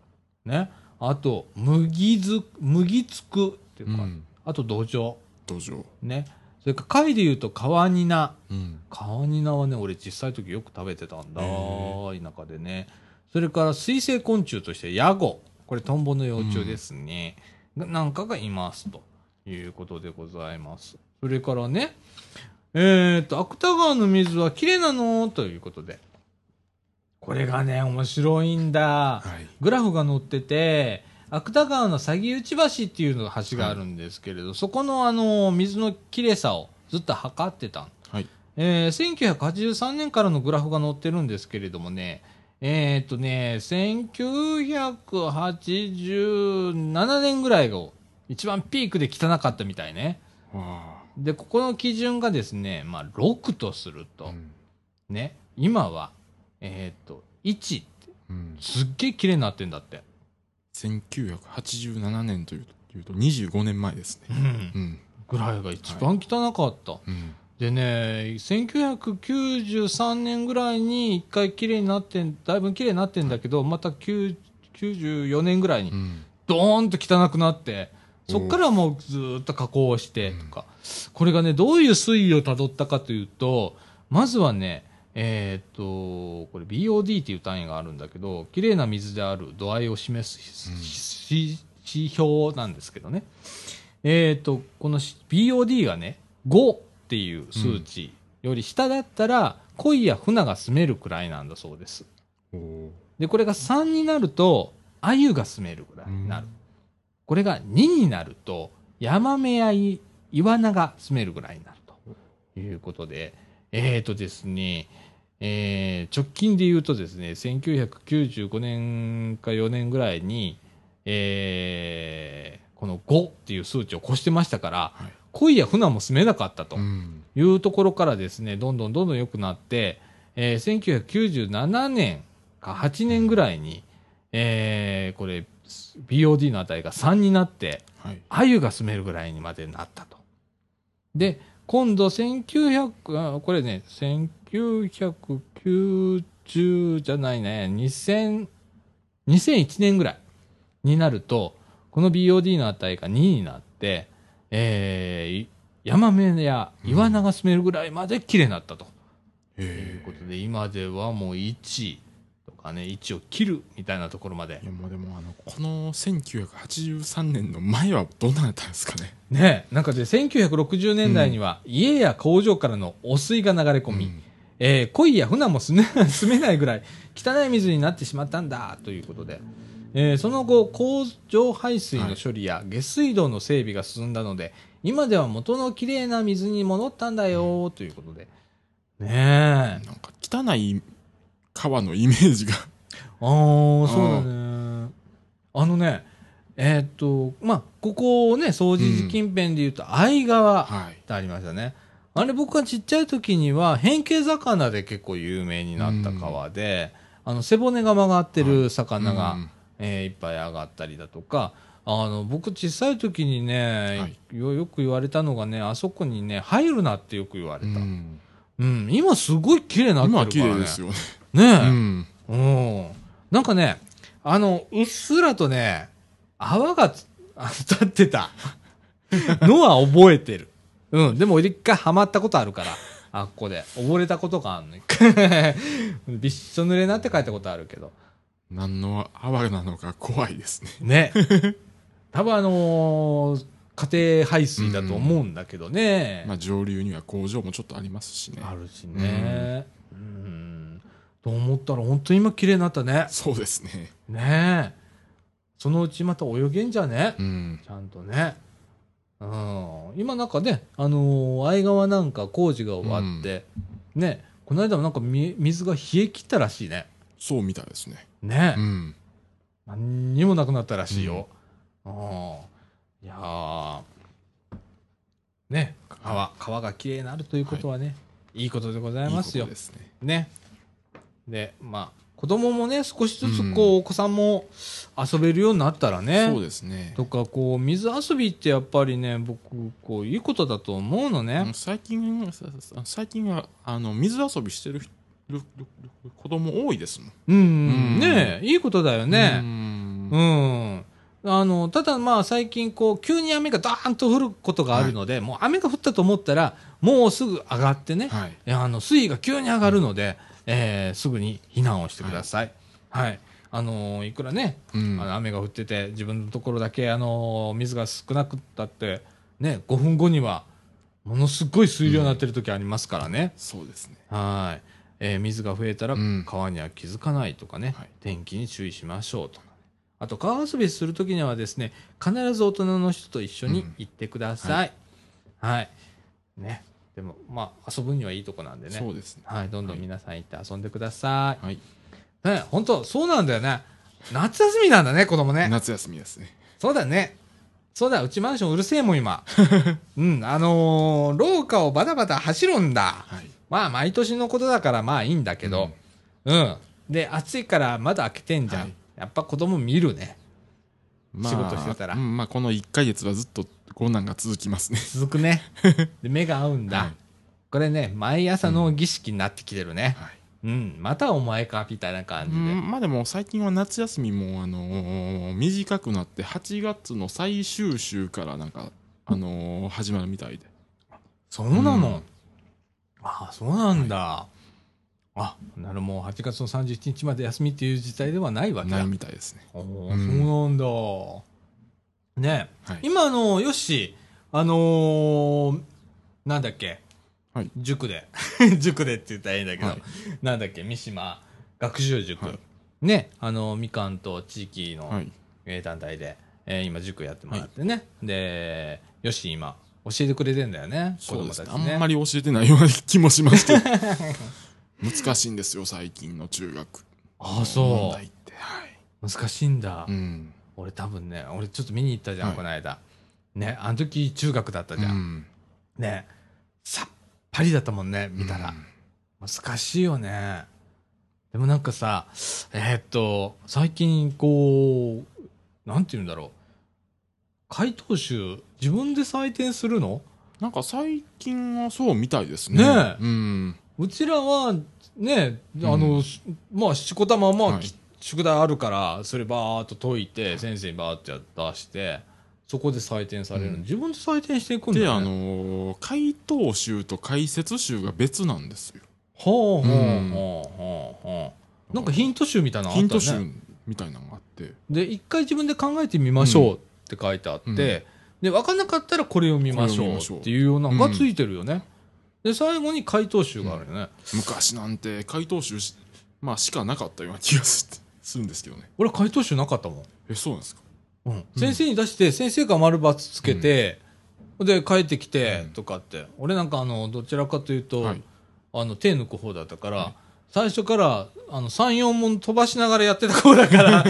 ね。あと、麦ず、麦つくっていうか、うんあと、土壌。土壌。ね。それから、貝で言うと、川ニナ。うん。川ニナはね、俺小さい時よく食べてたんだ。へ田舎でね。それから、水生昆虫として、ヤゴ。これ、トンボの幼虫ですね。がなんかがいます。ということでございます。それからね、えっ、と、芥川の水は綺麗なの？ということで。これがね、面白いんだ。はい。グラフが載ってて、芥川の鷺内橋っていうの橋があるんですけれど、そこのあの、水の綺麗さをずっと測ってた。はい。えー、1983年からのグラフが載ってるんですけれどもね、えーっとね、1987年ぐらいが一番ピークで汚かったみたいね。わで、ここの基準がですね、まあ、6とするあ。と、うんね、今は、えーっと、1って、うん。すっげえ綺麗になってんだって。1987年というというと25年前ですね。うん。ぐらいが一番汚かった。うん。でね、1993年ぐらいに一回綺麗になってん、だいぶ綺麗になってんだけど、また9 94年ぐらいにうん。ドーンと汚くなって、そっからもうずーっと加工してとか、これがね、どういう推移をたどったかというと、まずはね、えーっと、これ BOD っていう単位があるんだけど、綺麗な水である度合いを示す指標なんですけどね。えーっと、このし BOD がね、5っていう数値より下だったら、鯉や船が住めるくらいなんだそうです。で、これが3になると、鮎が住めるぐらいになる。これが2になると、ヤマメやイワナが住めるぐらいになるということで、えーとですね、えー直近で言うとですね、1995年か4年ぐらいに、えーこの5っていう数値を越してましたから、はい。鯉や船も住めなかったと。いうところからですね、どんどんどんどん良くなって、えー1997年か8年ぐらいに、えーこれ、BOD の値が3になって、はい。鮎が住めるぐらいにまでなったと。で、今度1900、あこれね、1990じゃないね、2000、2001年ぐらいになると、この BOD の値が2になって、えー、いヤマメやイワナが住めるぐらいまで綺麗になったと。というえことで、今ではもう1とかね、1を切るみたいなところまでい。やもうでもあのこの1983年の前はどうなったんですかね。ねなんかで1960年代には家や工場からの汚水が流れ込み、うんえー鯉や船も住め 住めないぐらい汚い水になってしまったんだということで、えーその後工場排水の処理や下水道の整備が進んだので、今では元のきれいな水に戻ったんだよということで、ねえ。なんか汚い川のイメージが。ああ、そうだね。あのね、えーっと、まあ、ここね、掃除時近辺で言うと、相川っはい。てありましたね。あれ僕がちっちゃい時には、変形魚で結構有名になった川で、あの、背骨が曲がってる魚が、うんえーいっぱい上がったりだとか、あの、僕小さい時にね、よよく言われたのがね、あそこにね、入るなってよく言われうた。うん、ん今すごい綺麗になってるからね。今は綺麗ですよね。ねえ。うん。うん。なんかね、あの、うっすらとね、泡が立ってた のは覚えてる。うん。でも俺一回ハマったことあるから、あっこで。溺れたことがあるの。一 回びっしょ濡れになって帰ったことあるけど。何の泡なのか怖いですね。ね。多分あのー家庭排水だと思うんだけどね。まあ上流には工場もちょっとありますしね。あるしね。うん。と思ったら本当に今綺麗になったね。そうですね。ねえ。そのうちまた泳げんじゃね？うん。ちゃんとね。うん。今なんかね、あのー、相川なんか工事が終わって、ね、この間もなんかみ水が冷え切ったらしいね。そうみたいですね。ね、うん。何にもなくなったらしいよ。うん。いやーね、川、川が綺麗になるということはね、い、いことでございますよいい。ですね。ね。で、まあ、子供もね、少しずつこう、お子さんも遊べるようになったらね。そうですね。とか、こう、水遊びってやっぱりね、僕、こう、いいことだと思うのね。最近、最近は、あの、水遊びしてる子供多いですもん。うん、うんねいいことだよね。うんうん。あの、ただまあ最近こう、急に雨がダーンと降ることがあるので、もう雨が降ったと思ったら、もうすぐ上がってね、はい。あの、水位が急に上がるので、えーすぐに避難をしてください。はい。あのーいくらね、うんあの雨が降ってて、自分のところだけ、あのー水が少なくったって、ね、5分後には、ものすごい水量になってる時ありますからね。そうですね。はい。えー水が増えたらうん川には気づかないとかね、はい天気に注意しましょうとかね。あと、川遊びするときにはですね、必ず大人の人と一緒に行ってください。はい。ね。でも、まあ、遊ぶにはいいとこなんでね。そうですね。はい。どんどん皆さん行って遊んでくださはい。い。ね、本当そうなんだよね。夏休みなんだね、子供ね。夏休みですね。そうだね。そうだ、うちマンションうるせえもん、今。うん、あのー廊下をバタバタ走るんだ。はい。まあ、毎年のことだからまあいいんだけど、うん。で、暑いから窓開けてんじゃん。はいやっぱ子供見るね。まあ仕事してたらうんまあ、この1ヶ月はずっと困難が続きますね。続くね。で、目が合うんだ。はいこれね、毎朝の儀式になってきてるね。はい。うん。またお前か、みたいな感うじで。んまあでも最近は夏休みも、あのー短くなって8月の最終週からなんか、あのー始まるみたいで。そうなの、うんああ、そうなんだ。あ、なるもう8月の31日まで休みっていう事態ではないわけだ。ないみたいですね。おーうんそうなんだ。ねはい。今、あの、よし、あのーなんだっけ、はい塾で、塾でって言ったらいいんだけど、はいなんだっけ、三島学習塾、はいね、あの、みかんと地域の、団体で、えー今塾やってもらってね、で、よし、今、教えてくれてんだよね、子。供たちね。あんまり教えてないような気もしますけど。難しいんですよ、最近の中学。ああ、そう。はい。難しいんだ。うん。俺多分ね、俺ちょっと見に行ったじゃん、はいこの間。ね、あの時中学だったじゃん。うんね、さっぱりだったもんね、見たら。難しいよね。でもなんかさ、えーっと、最近こう、なんて言うんだろう。回答集、自分で採点するの？なんか最近はそうみたいですね。ねえうん。うちらは、ね、あうの、まあ、しこたまま、はい宿題あるから、そればーっと解いて、先生にバーって出して、そこで採点されるの、うん自分で採点していくんだね。あのー回答集と解説集が別なんですよ。ほうほうほううんほうほう。なんかヒント集みたいなのあったね。ヒント集みたいなのがあって。で、一回自分で考えてみましょうって書いてあって、うんで、分かんなかったらこれを見ましょうっていうようなのがついてるよね。で、最後に回答集があるよね。昔なんて回答集し、まあ、しかなかったような気がすするんですけどね。俺回答集なかったもん。え、そうなんですか？うん、先生に出して、先生が丸×つけて、で、帰ってきてうん、とかって。俺なんかあの、どちらかというと、はい。あの、手抜く方だったから、最初から、あの、3、4問飛ばしながらやってた子だから、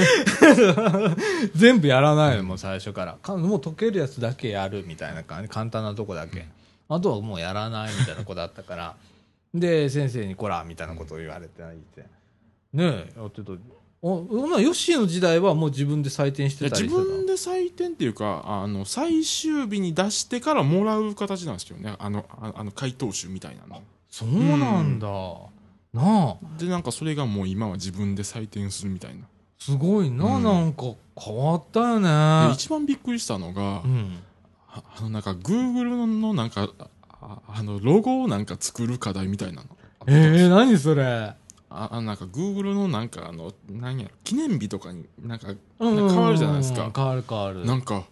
全部やらないの、もう最初から。かもう解けるやつだけやるみたいな感じ、簡単なとこだけ。あとはもうやらないみたいな子だったから、で、先生にこら、みたいなことを言われていて。ねえ、やってた。あ、ほな、ヨッシーの時代はもう自分で採点してたり自分で採点っていうかあの最終日に出してからもらう形なんですよねあのああの回答集みたいなのそうなんだ。なあ。でなんかそれがもう今は自分で採点するみたいなすごいな、うんなんか変わったよでね。一番びっくりしたのが、うん。ああのなんか Google のなんかああのロゴをなんか作る課題みたいなのえー、何それ。ああのなんか Google のなんかあの何や記念日とかになんかうん変わるじゃないですか。変わる変わる。なんか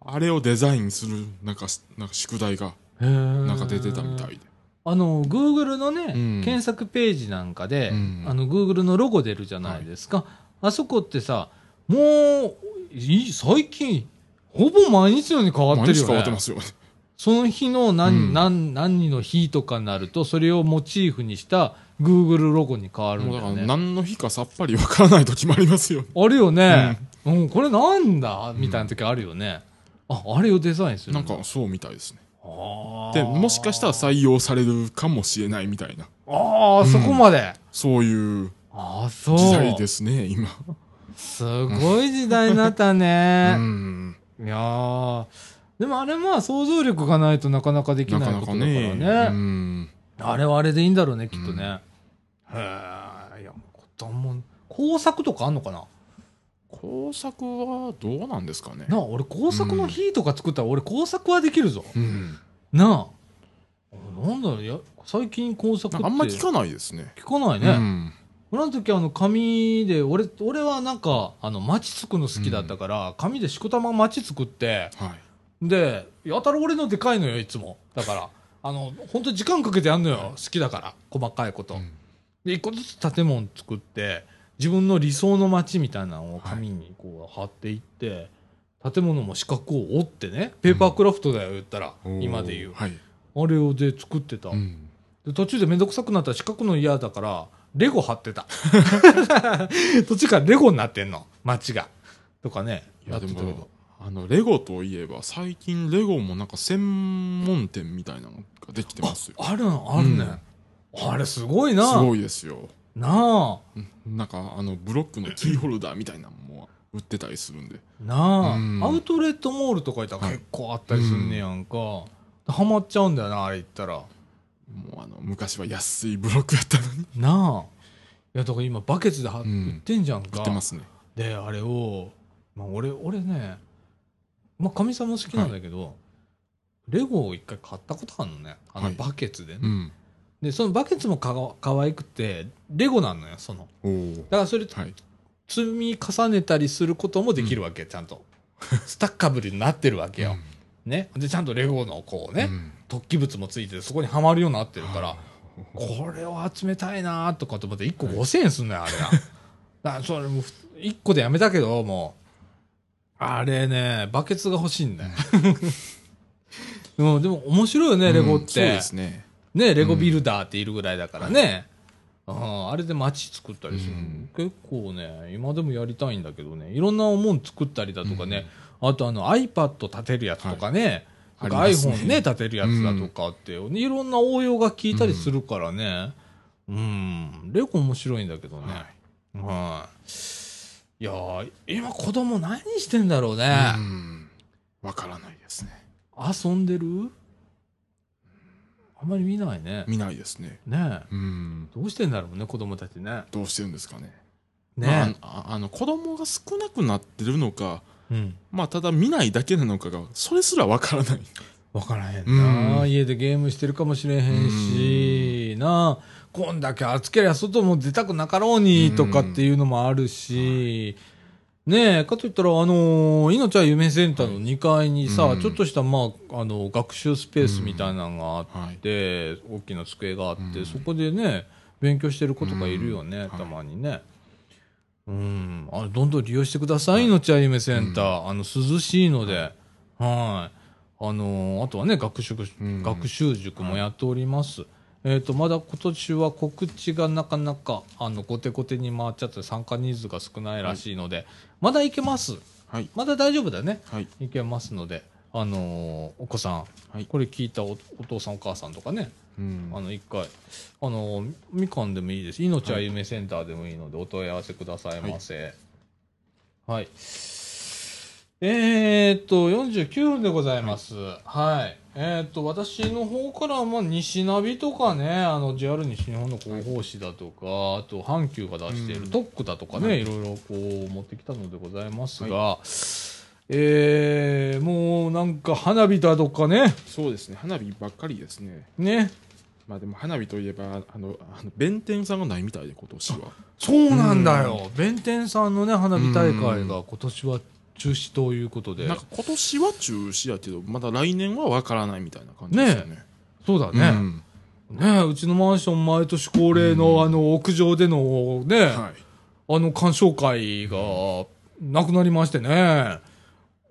あれをデザインするなんかしなんか宿題がなんか出てたみたいで。あの、Google のね、うん。検索ページなんかで、うん。あの、Google のロゴ出るじゃないですか。あそこってさ、もう、い最近、ほぼ毎日のように変わってるよね。毎日変わってますよね。その日の何、うん。何、何の日とかになると、それをモチーフにした Google ロゴに変わるんだからだよね。何の日かさっぱりわからない時もありますよねあるよね。うん、これなんだみたいな時あるよね。あ、あれをデザインするなんかそうみたいですねでもしかしたら採用されるかもしれないみたいなああ、そこまで。そういうああ、そう。時代ですね今すごい時代になったうね。んいやーでもあれまあ想像力がないとなかなかできないことだからなかねね。うんあれはあれでいいんだろうね、きっとね。へえ、いや、子供、工作とかあんのかな？工作はどうなんですかねなあ、俺工作の日とか作ったら俺工作はできるぞ。うんなあ。なんだろう、いや、最近工作って。あんま聞かないですね聞かないね。うん俺の時あの紙で、俺、俺はなんか、あの、街作るの好きだったから、紙でしこたま街作って、はいで、やたら俺のでかいのよ、いつも。だから、あの、本当に時間かけてやんのよ。好きだから、細かいこと。うんで、一個ずつ建物作って、自分の理想の街みたいなのを紙にこう貼っていって、建物も四角を折ってね、ペーパークラフトだよ、言ったら、今で言う。はいあれをで作ってた。うんで途中でめんどくさくなったら四角の嫌だから、レゴ貼ってた。途中からレゴになってんの、街が。とかね。いやでってたけどもあのレゴといえば最近レゴもなんか専門店みたいなのができてますよあるのあるね、あれすごいな。すごいですよなあ。うんなんかあのブロックのキーホルダーみたいなのも売ってたりするんでなあ、うんアウトレットモールとか行ったら結構あったりすんねやんか。ハマっちゃうんだよな、あれ行ったら。もうあの昔は安いブロックやったのになあ。いや、だから今バケツでは、うん売ってんじゃんか。売ってますねで、あれを、まあ俺、俺ね、まあかみさんも好きなんだけど、レゴを一回買ったことあるのね。あのはいバケツでね。うんで、そのバケツもかわ可愛くて、レゴなのよ、その。だからそれはい積み重ねたりすることもできるわけ、ちゃんと。スタッカブルになってるわけよ。ね。で、ちゃんとレゴのこうね、うん突起物もついてて、そこにはまるようになってるから、これを集めたいなとかと思って、1個5000円すんのよ、あれな。だからそれも、1個でやめたけど、もう、あれね、バケツが欲しいんだよ。うん、でも面白いよね、レゴって。うんそうですねね、レゴビルダーっているぐらいだからね。うんあれで街作ったりする、うん。結構ね、今でもやりたいんだけどね、いろんなもん作ったりだとかね、あとあの iPad 立てるやつとかね、はい。か iPhone ね、立てるやつだとかって、いろんな応用が効いたりするからね、うん、レゴ面白いんだけどね。はい。いやー今子供何してんだろうね。うん。わからないですね。遊んでる？あんまり見ないね。見ないですね。ねえ。うん。どうしてんだろうね、子供たちね。どうしてるんですかね。ねまあああの子供が少なくなってるのかうん。まあただ見ないだけなのかがそれすらわからない。わからへんな、うん。家でゲームしてるかもしれへんし、なこんだけ暑けりゃ外も出たくなかろうにとかっていうのもあるし、ねえ、かといったら、あのー、命は夢センターの2階にさ、うん。ちょっとした、まあ、あの、学習スペースみたいなのがあっはい。て、大きな机があって、うん。そこでね、勉強してる子とかいるよね、うん。たまにね。うん、あどんどん利用してください、命は夢センター。あの、涼しいので、はい。あのーあとはね、学習、うん。学習塾もやっております。えっ、と、まだ今年は告知がなかなか、あの、後手後手に回っちゃって参加人数が少ないらしいので、まだいけます？はい。まだ大丈夫だね？はい。いけますので、あのーお子さん、はいこれ聞いたおお父さんお母さんとかね、うんあの、一回、あのーみかんでもいいです。命あゆめセンターでもいいので、お問い合わせくださいませ。はい。えー、っと、49分でございます。はい。えー、っと、私の方からは、まあ、西ナビとかね、あの、JR 西日本の広報誌だとか、あと、阪急が出しているうん特区だとかね、はいいろいろこう、持ってきたのでございますが、えー、もうなんか花火だとかね、そうですね。花火ばっかりですね。ね、まあでも花火といえば、あの、あの弁天さんがないみたいで、今年は。そうなんだよ。弁天さんのね、花火大会が今年は中止ということでなん。か今年は中止やけど、まだ来年はわからないみたいな感じですよね。そうだうね。んねうちのマンション毎年恒例の、あの、屋上でのね、はい。あの、鑑賞会がなくなりましてね。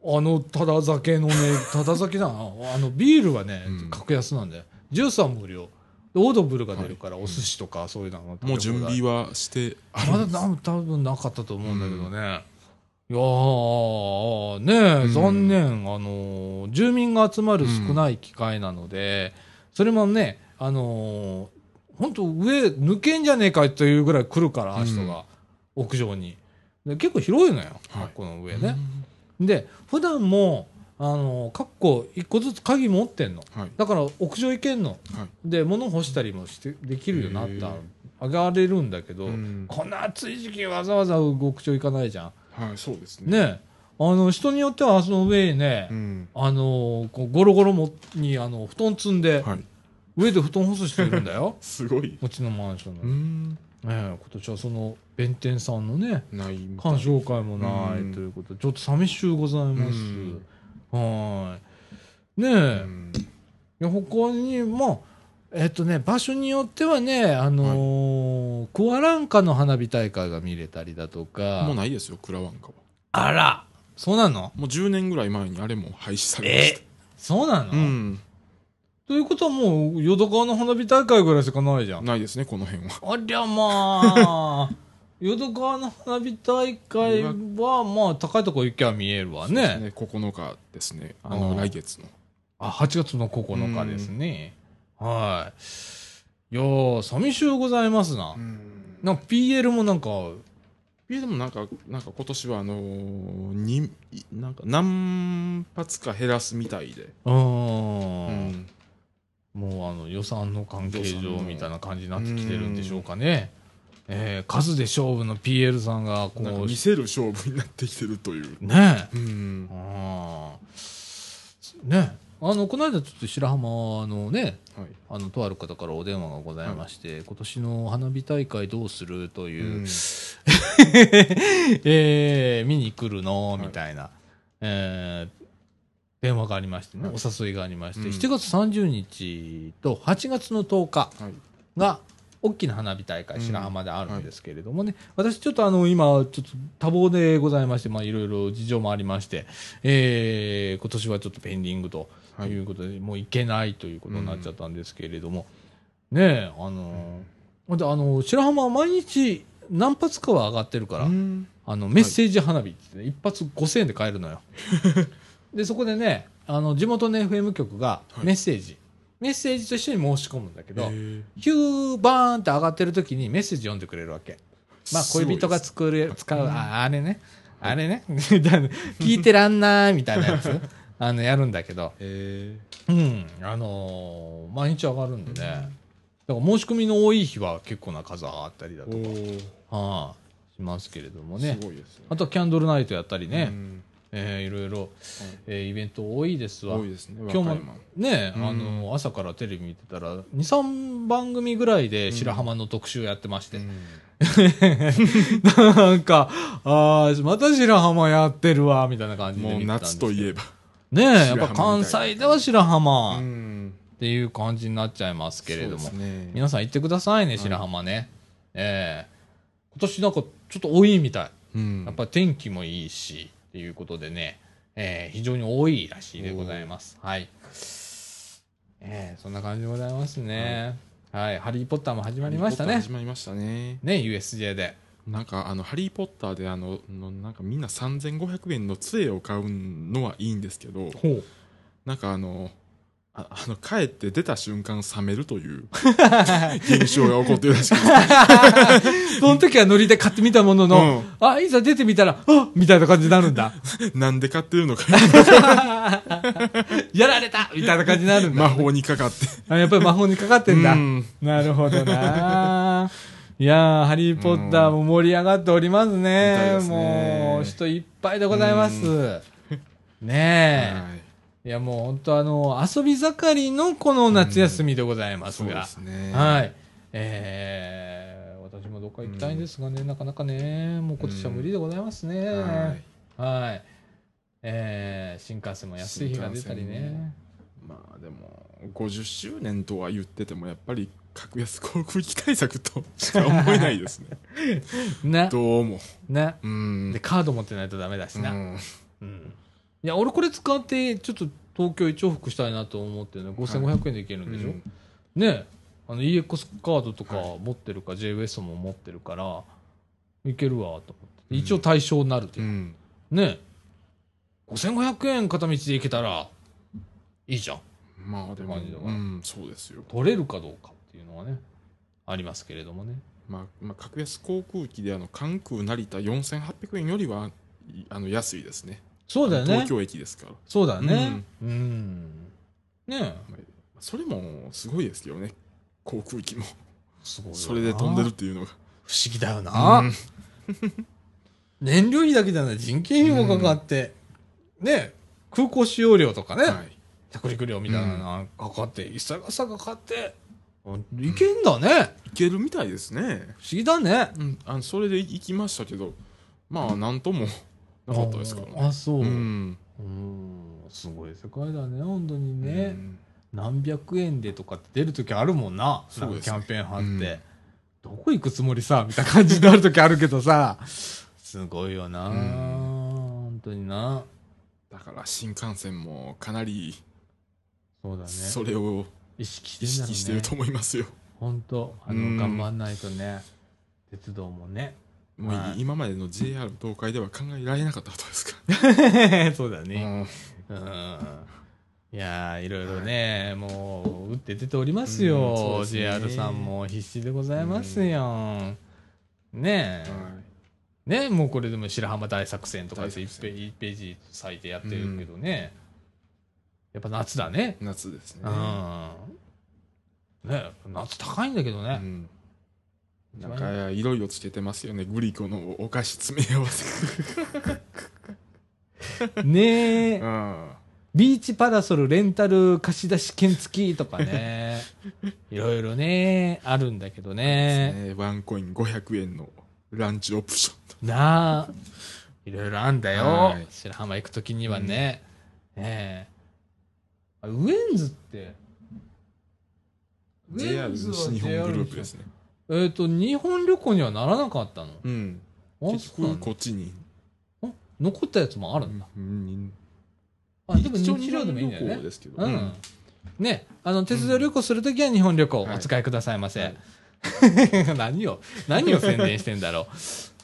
あの、ただ酒のね、ただ酒だな。あの、ビールはねうん、格安なんで。ジュースは無料。でオードブルが出るから、お寿司とかそういうのがもう準備はしてあまだ多分なかったと思うんだけどね。いやー、ねえ、うん残念。あのー、住民が集まる少ない機会なので、それもね、あのー、本当上抜けんじゃねえかというぐらい来るから、うん人が、屋上に。で結構広いのよ、はいこの上ね。で、普段も、あのー、かっこ一個ずつ鍵持ってんの。はい。だから屋上行けんの。はい。で、物干したりもして、できるようになったへ。上がれるんだけど、うんこんな暑い時期わざわざ屋上行かないじゃはい、そうですん。ね。ねあの、人によってはその上にね、うん。あの、こうゴロゴロもに、あの、布団積んで、はい。上で布団干す人いるんだよ。すごい。うちのマンションの。え今年はその、弁天さんのね、ない鑑賞会もないうんということで、ちょっと寂しゅうございます。うんはい。ねえ、うんいや他に、まあ、えっとね、場所によってはね、あのークアランカの花火大会が見れたりだとか、もうないですよ、クラワンカは。あら、そうなの？もう10年ぐらい前にあれも廃止されました。そうなの、うん。ということはもう、淀川の花火大会ぐらいしかないじゃん。ないですね、この辺は。ありゃまあ、淀川の花火大会は、まあ、高いとこ行きゃ見えるわね。ね。9日ですね。あうの、ん来月の。あ、8月の9日ですね。はい。いやー、寂しゅうございますな。なんか PL もなんか、いやでもなんか、なんか今年はあのーに、いなんか何発か減らすみたいで。うーんうんもうあの予算の関係上みたいな感じになってきてるんでしょうかね。えー数で勝負の PL さんがこう、見せる勝負になってきてるという。ねえ。うん。あーねえ。あの、この間ちょっと白浜のね、はい。あの、とある方からお電話がございまして、今年の花火大会どうするという、うん。えー見に来るの？はい。みたいな、えー電話がありましてね、はい。お誘いがありまして、うん。7月30日と8月の10日はい。が、大きな花火大会、うん。白浜であるんですけれどもね、私ちょっとあの、今、ちょっと多忙でござい。まして、まあいろいろ事情もありまして、えー今年はちょっとペンディングとはい。いうことで、もう行けないということになっちゃったんですけれども、ねえ、あのー、であの、白浜は毎日何発かは上がってるから、うん。あの、メッセージ花火って、ね、一発5000円で買えるのよ。で、そこでね、あの、地元の FM 局がはい。メッセージ、メッセージと一緒に申し込むんだけど、ヒューバーンって上がってる時にメッセージ読んでくれるわけ。まあ、恋人が作る、使う、ああれね、あれね、聞いてらんないみたいなやつ、あの、やるんだけど、えうん、あのー毎日上がるんでね、だから申し込みの多い日は結構な数上がったりだとー、か、はあ、しますけれどもね。す。ごいですね。あとはキャンドルナイトやったりね、うん。えーいろいろ、えーイベント多いですわ。多いですね。今日も和歌山。ね、うん。あの朝からテレビ見てたら2、3番組ぐらいで白浜の特集やってまして、うん。なんか、ああ、また白浜やってるわ、みたいな感じでもう見てたんです夏といえば。ねえ、やっぱ関西では白浜っん。ていう感じになっちゃいますけれども、ね。皆さん行ってくださいね、い白浜ね。ええ今年なんかちょっと多いみたい。うんやっぱり天気もいいし、っていうことでね、えー非常に多いらしいでございます。はい。えーそんな感じでございますね。はい、ハリー・ポッターも始まりましたね始。まりましたねね、USJ で。なんかあの「ハリー・ポッター」であののなんかみんな3500円の杖を買うのはいいんですけど。なんかあのああの帰って出た瞬間冷めるという 現象が起こってるらしくて その時はノリで買ってみたものの、あ、いざ出てみたら、あみたいな感じになるんだ。なんで買ってるのかやられたみたいな感じになるんだ。魔法にかかってあやっぱり魔法にかかってんだ。うんなるほどな。いやー、ハリー・ポッターも盛り上がっておりますね。ですねもう、人いっぱいでございます。ねえ。はいいや、もう本当あの、遊び盛りのこの夏休みでございますそうでが。すねはい。えー、私もどっか行きたいんですがね、なかなかね、もう今年は無理でございますね。はいはい。えー、新幹線も安い日が出たりね。まあでも50周年とは言っててもやっぱり格安航空機対策としか思えないですね ね。どうもね。うんで、カード持ってないとダメだしな。うんうん。いや、俺これ使って、ちょっと東京一往復したいなと思ってるの。5500円でいけるんでしょ、うんねあの EX カードとか持ってるか、JWS も持ってるから、いけるわと思って。うん一応対象になるっていう。うんね5500円片道で行けたら、いいじゃん。まあでもうんそうですよ。取れるかどうかっていうのはね、ありますけれどもね。まあ、まあ、格安航空機であの関空成田4800円よりはいあの安いですね。そうだよね。東。京駅ですから。そうだよね。うん。ねまあそれもすごいですけどね。航空機も。すごいよな。それで飛んでるっていうのが。不思議だよな。うん。燃料費だけじゃない、人件費もかかって、ね、空港使用料とかね、はい着陸料みたいなのがかかって、一切がさかかって、いけんだね。いけるみたいですね不思議だね。うん、あのそれで行きましたけどまあなんともなかったですからねあ、そう。ううん、んすごい世界だね、本当にね。うん何百円でとかって出るときあるもんな。そうですなんかキャンペーン貼って。うんどこ行くつもりさみたいな感じになるときあるけどさ。すごいよな、うん本当にな。だから新幹線もかなりそうだね。それを意識して意。識してると思いますよ、本当あの、うん頑張んないとね。鉄道もね。もう今までの JR 東海では考えられなかったことですか そうだら、ね。うん。いやーいろいろね、もう、打って出ておりますよ。うんそうですね JR さんも必死でございますよ。ねえ。はいねもうこれでも白浜大作戦とかで大1作戦ペ1ページ割いてやってるけどね。やっぱ夏だね。夏ですねうん。ね夏高いんだけどね。うんなんか色々つけてますよねグリコのお菓子詰め合わせ ねえ。うんビーチパラソルレンタル貸し出し券付きとかね。いろいろね、あるんだけどね。ねワンコイン500円のランチオプションなあ。いろいろあんだよはい。白浜行くときにはね。ええあウェンズって。ウェ JR ンズは西日本グループですねえっ、と、日本旅行にはならなかったの？うんあ結局そうなんだこっちにあ残ったやつもあるんだ。うんあ、でも一応日常でもいいんだよね日本旅行。ですけどうん。ね、あの、鉄道旅行するときは日本旅行お使いくださいませ。はい 何を、何を宣伝してんだろ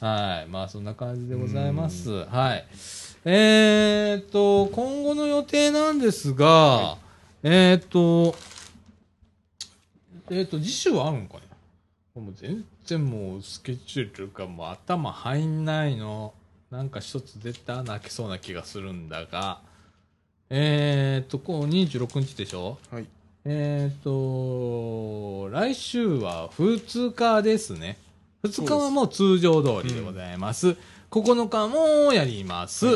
う。はい。まあ、そんな感じでございます。はい。えーっと、今後の予定なんですが、えーっと、えーっと、次週はあるんかねもう全然もうスケジュールがもう頭入んないの。なんか一つ絶対穴開けそうな気がするんだが、えーっと、こう26日でしょ？はいえっ、と、来週は2日ですね。2日はもう通常通りでございます。9日もやります。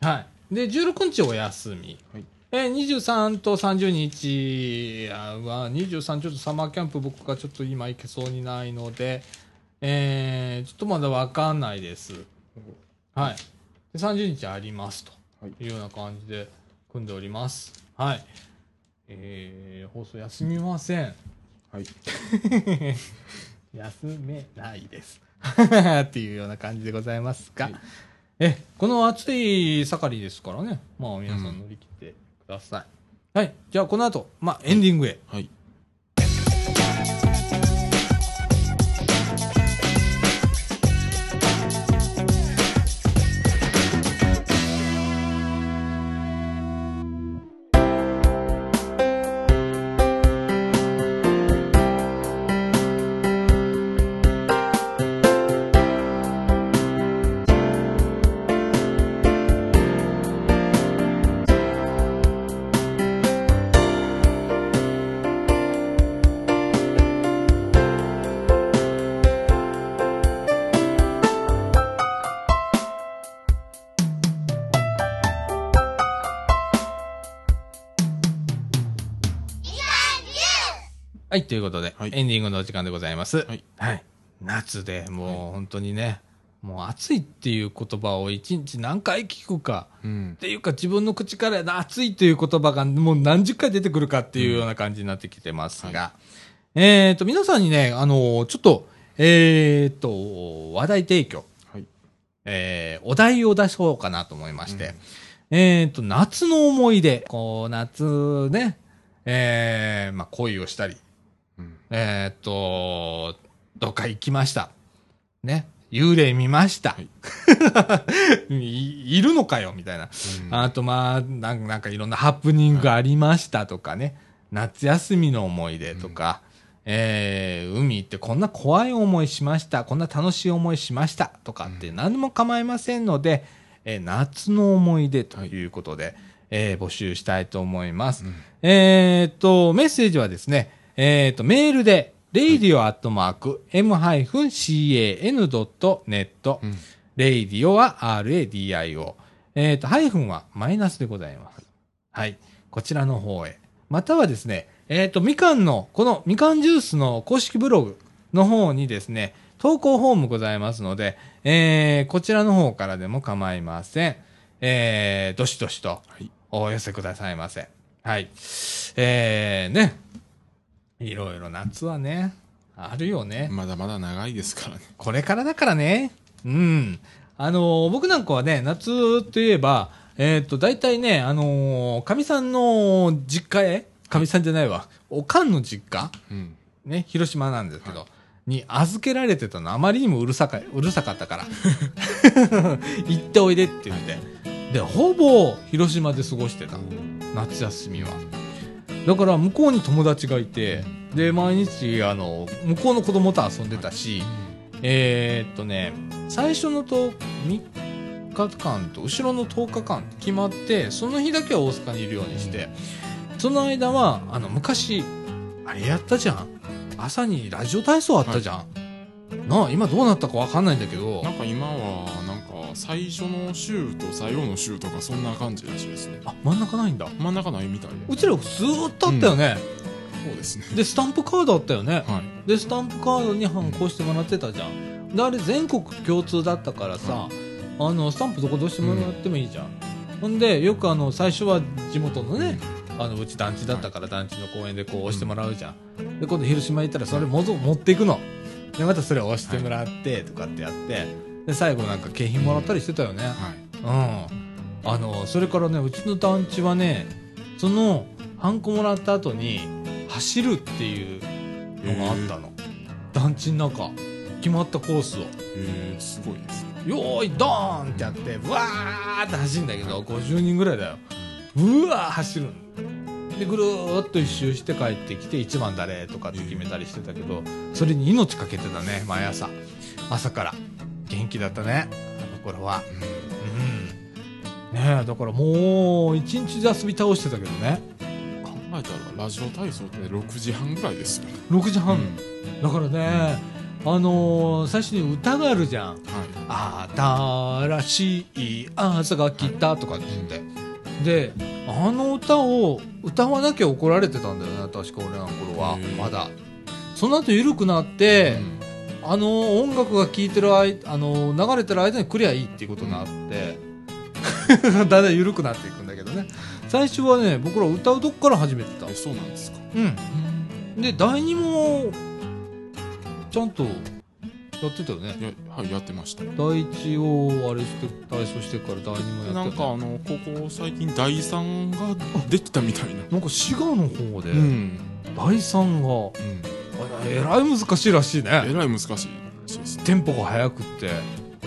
はい。で、16日お休み。はいえー23と30日は、23ちょっとサマーキャンプ僕がちょっと今行けそうにないので、えー、ちょっとまだわかんないです。はい。で30日ありますとはいいうような感じで組んでおります。はい。えー、放送休みません。はい 休めないです。っていうような感じでございますが、はいえ、この暑い盛りですからね、まあ皆さん乗り切ってください。はい。じゃあこの後、まあエンディングへ。はいはい、ということで、はい。エンディングのお時間でございます。はい。夏でもう本当にね、もう暑いっていう言葉を一日何回聞くか、うん。っ。ていうか自分の口から暑いという言葉がもう何十回出てくるかっていうような感じになってきてますが、えっ、と、皆さんにね、あのちょっと、えっ、と、話題提供、はい。えーお題を出そうかなと思いまして、えっ、と、夏の思い出、こう、夏ね、えーまあ、恋をしたり、うん。えっ、と、どっか行きました。ね。幽霊見ました。はい い、いるのかよみたいな。あと、まあ、なんなんかいろんなハプニングがありましたとかね。夏休みの思い出とか、えー海行ってこんな怖い思いしました。こんな楽しい思いしましたとかって何でも構いませんので、えー夏の思い出ということで、えー募集したいと思います。うんえーっと、メッセージはですね、えーっと、メールで、radio.m-can.net、うん。レイディオは RADIO。えっ、と、ハイフンはマイナスでございます。はい。こちらの方へ。またはですね、えっ、と、みかんの、このみかんジュースの公式ブログの方にですね、投稿フォームございますので、えー、こちらの方からでも構いません。えー、どしどしとはい。お寄せくださいませ。はい。えー、ね。いろいろ夏はね、あるよね。まだまだ長いですからね。これからだからね。うん。あのー僕なんかはね、夏といえば、えっ、と、大体ね、あのーかみさんの実家へ、かみさんじゃないわ、おかんの実家うん。ね、広島なんですけど、はに預けられてたのあまりにもうるさかうるさかったから 行っておいでって言ってでほぼ広島で過ごしてた夏休みはだから向こうに友達がいてで毎日あの向こうの子供と遊んでたしえーっとね最初のと3日間と後ろの10日間決まってその日だけは大阪にいるようにしてその間はあの昔あれやったじゃん。朝にラジオ体操あったじゃん、なあ今どうなったかわかんないんだけど。なんか今は、なんか、最初の週と最後の週とか、そんな感じらしいですね。あ真ん中ないんだ。真ん中ないみたいで。うちらずーっとあったよね、そうですね。でスタンプカードあったよね。はい。でスタンプカードに反抗してもらってたじゃん。であれ全国共通だったからさ、あのスタンプどこどうしてもらってもいいじゃん、ほんでよくあの最初は地元のね、あのうち団地だったから団地の公園でこう押してもらうじゃん、で今度広島行ったらそれもぞ持っていくの。でまたそれ押してもらってとかってやってで最後なんか景品もらったりしてたよね。はい。うん。あのそれからねうちの団地はねそのハンコもらった後に走るっていうのがあったの、団地の中。決まったコースを。えー、すごいですね。よーいドーンってやってブワーって走るんだけど50人ぐらいだよ。うわー走るんでぐるーっと一周して帰ってきて1番誰とかって決めたりしてたけどそれに命かけてたね毎朝。朝から元気だったね。あの頃は。うん。ねえだからもう一日で遊び倒してたけどね。考えたら、ラジオ体操って6時半ぐらいですよ。6時半、うん。だからね、あのー最初に歌があるじゃん。はい。新しい朝が来たとかって言って、であの歌を歌わなきゃ怒られてたんだよね確か俺らの頃は。へー。まだ。その後緩くなって、あの音楽が聴いてる間あの流れてる間に来りゃいいっていうことになって、だんだん緩くなっていくんだけどね。最初はね僕ら歌うとこから始めてた。え、そうなんですか？うん。で第二もちゃんとやってたよね。はい、やってました。第一をあれして体操してから第二もやってた。なんかあのここ最近第3ができたみたいな。なんか滋賀の方で、うん、第三がうん、あえらい難しいらしいえねらい難しいらしいですね。テンポが速くって。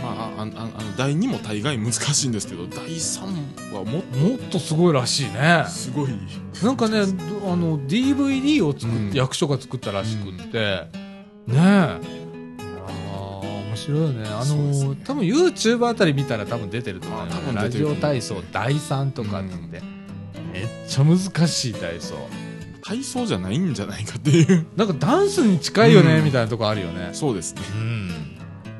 まあああああの第2も大概難しいんですけど第3はもっもっとすごいらしいね。とすごい。なんかねどあの DVD を作っ、うん。役所が作ったらしくって、ねえ。いやー面白いよね。あのね。多分 YouTube あたり見たら多分出てると思うよ。あ多分ラジオ体操第3とかって。言って、めっちゃ難しい体操体操じゃないんじゃないかっていう。なんかダンスに近いよね、うん。みたいなとこあるよね。そうですね。うん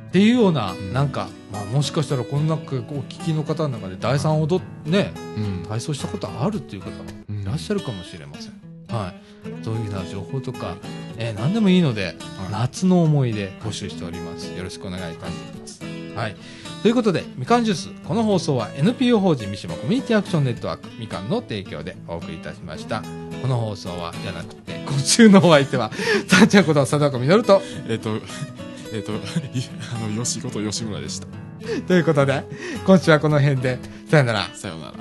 っていうような、んなんか、まあ、もしかしたらこの中お聞きの方の中で第3踊っねうん。体操したことあるっていう方もうん。いらっしゃるかもしれません、はい。そういうような情報とか、えー何でもいいので、夏の思い出募集しております。よろしくお願いいたします。はい。ということで、みかんジュース。この放送は NPO 法人三島コミュニティアクションネットワークみかんの提供でお送りいたしました。この放送は、じゃなくて、今週のお相手は、さんちゃんこと佐藤みのると、えっ、とえっ、といあの吉子と吉村でしたということで、今週はこの辺で、さよなら。さようなら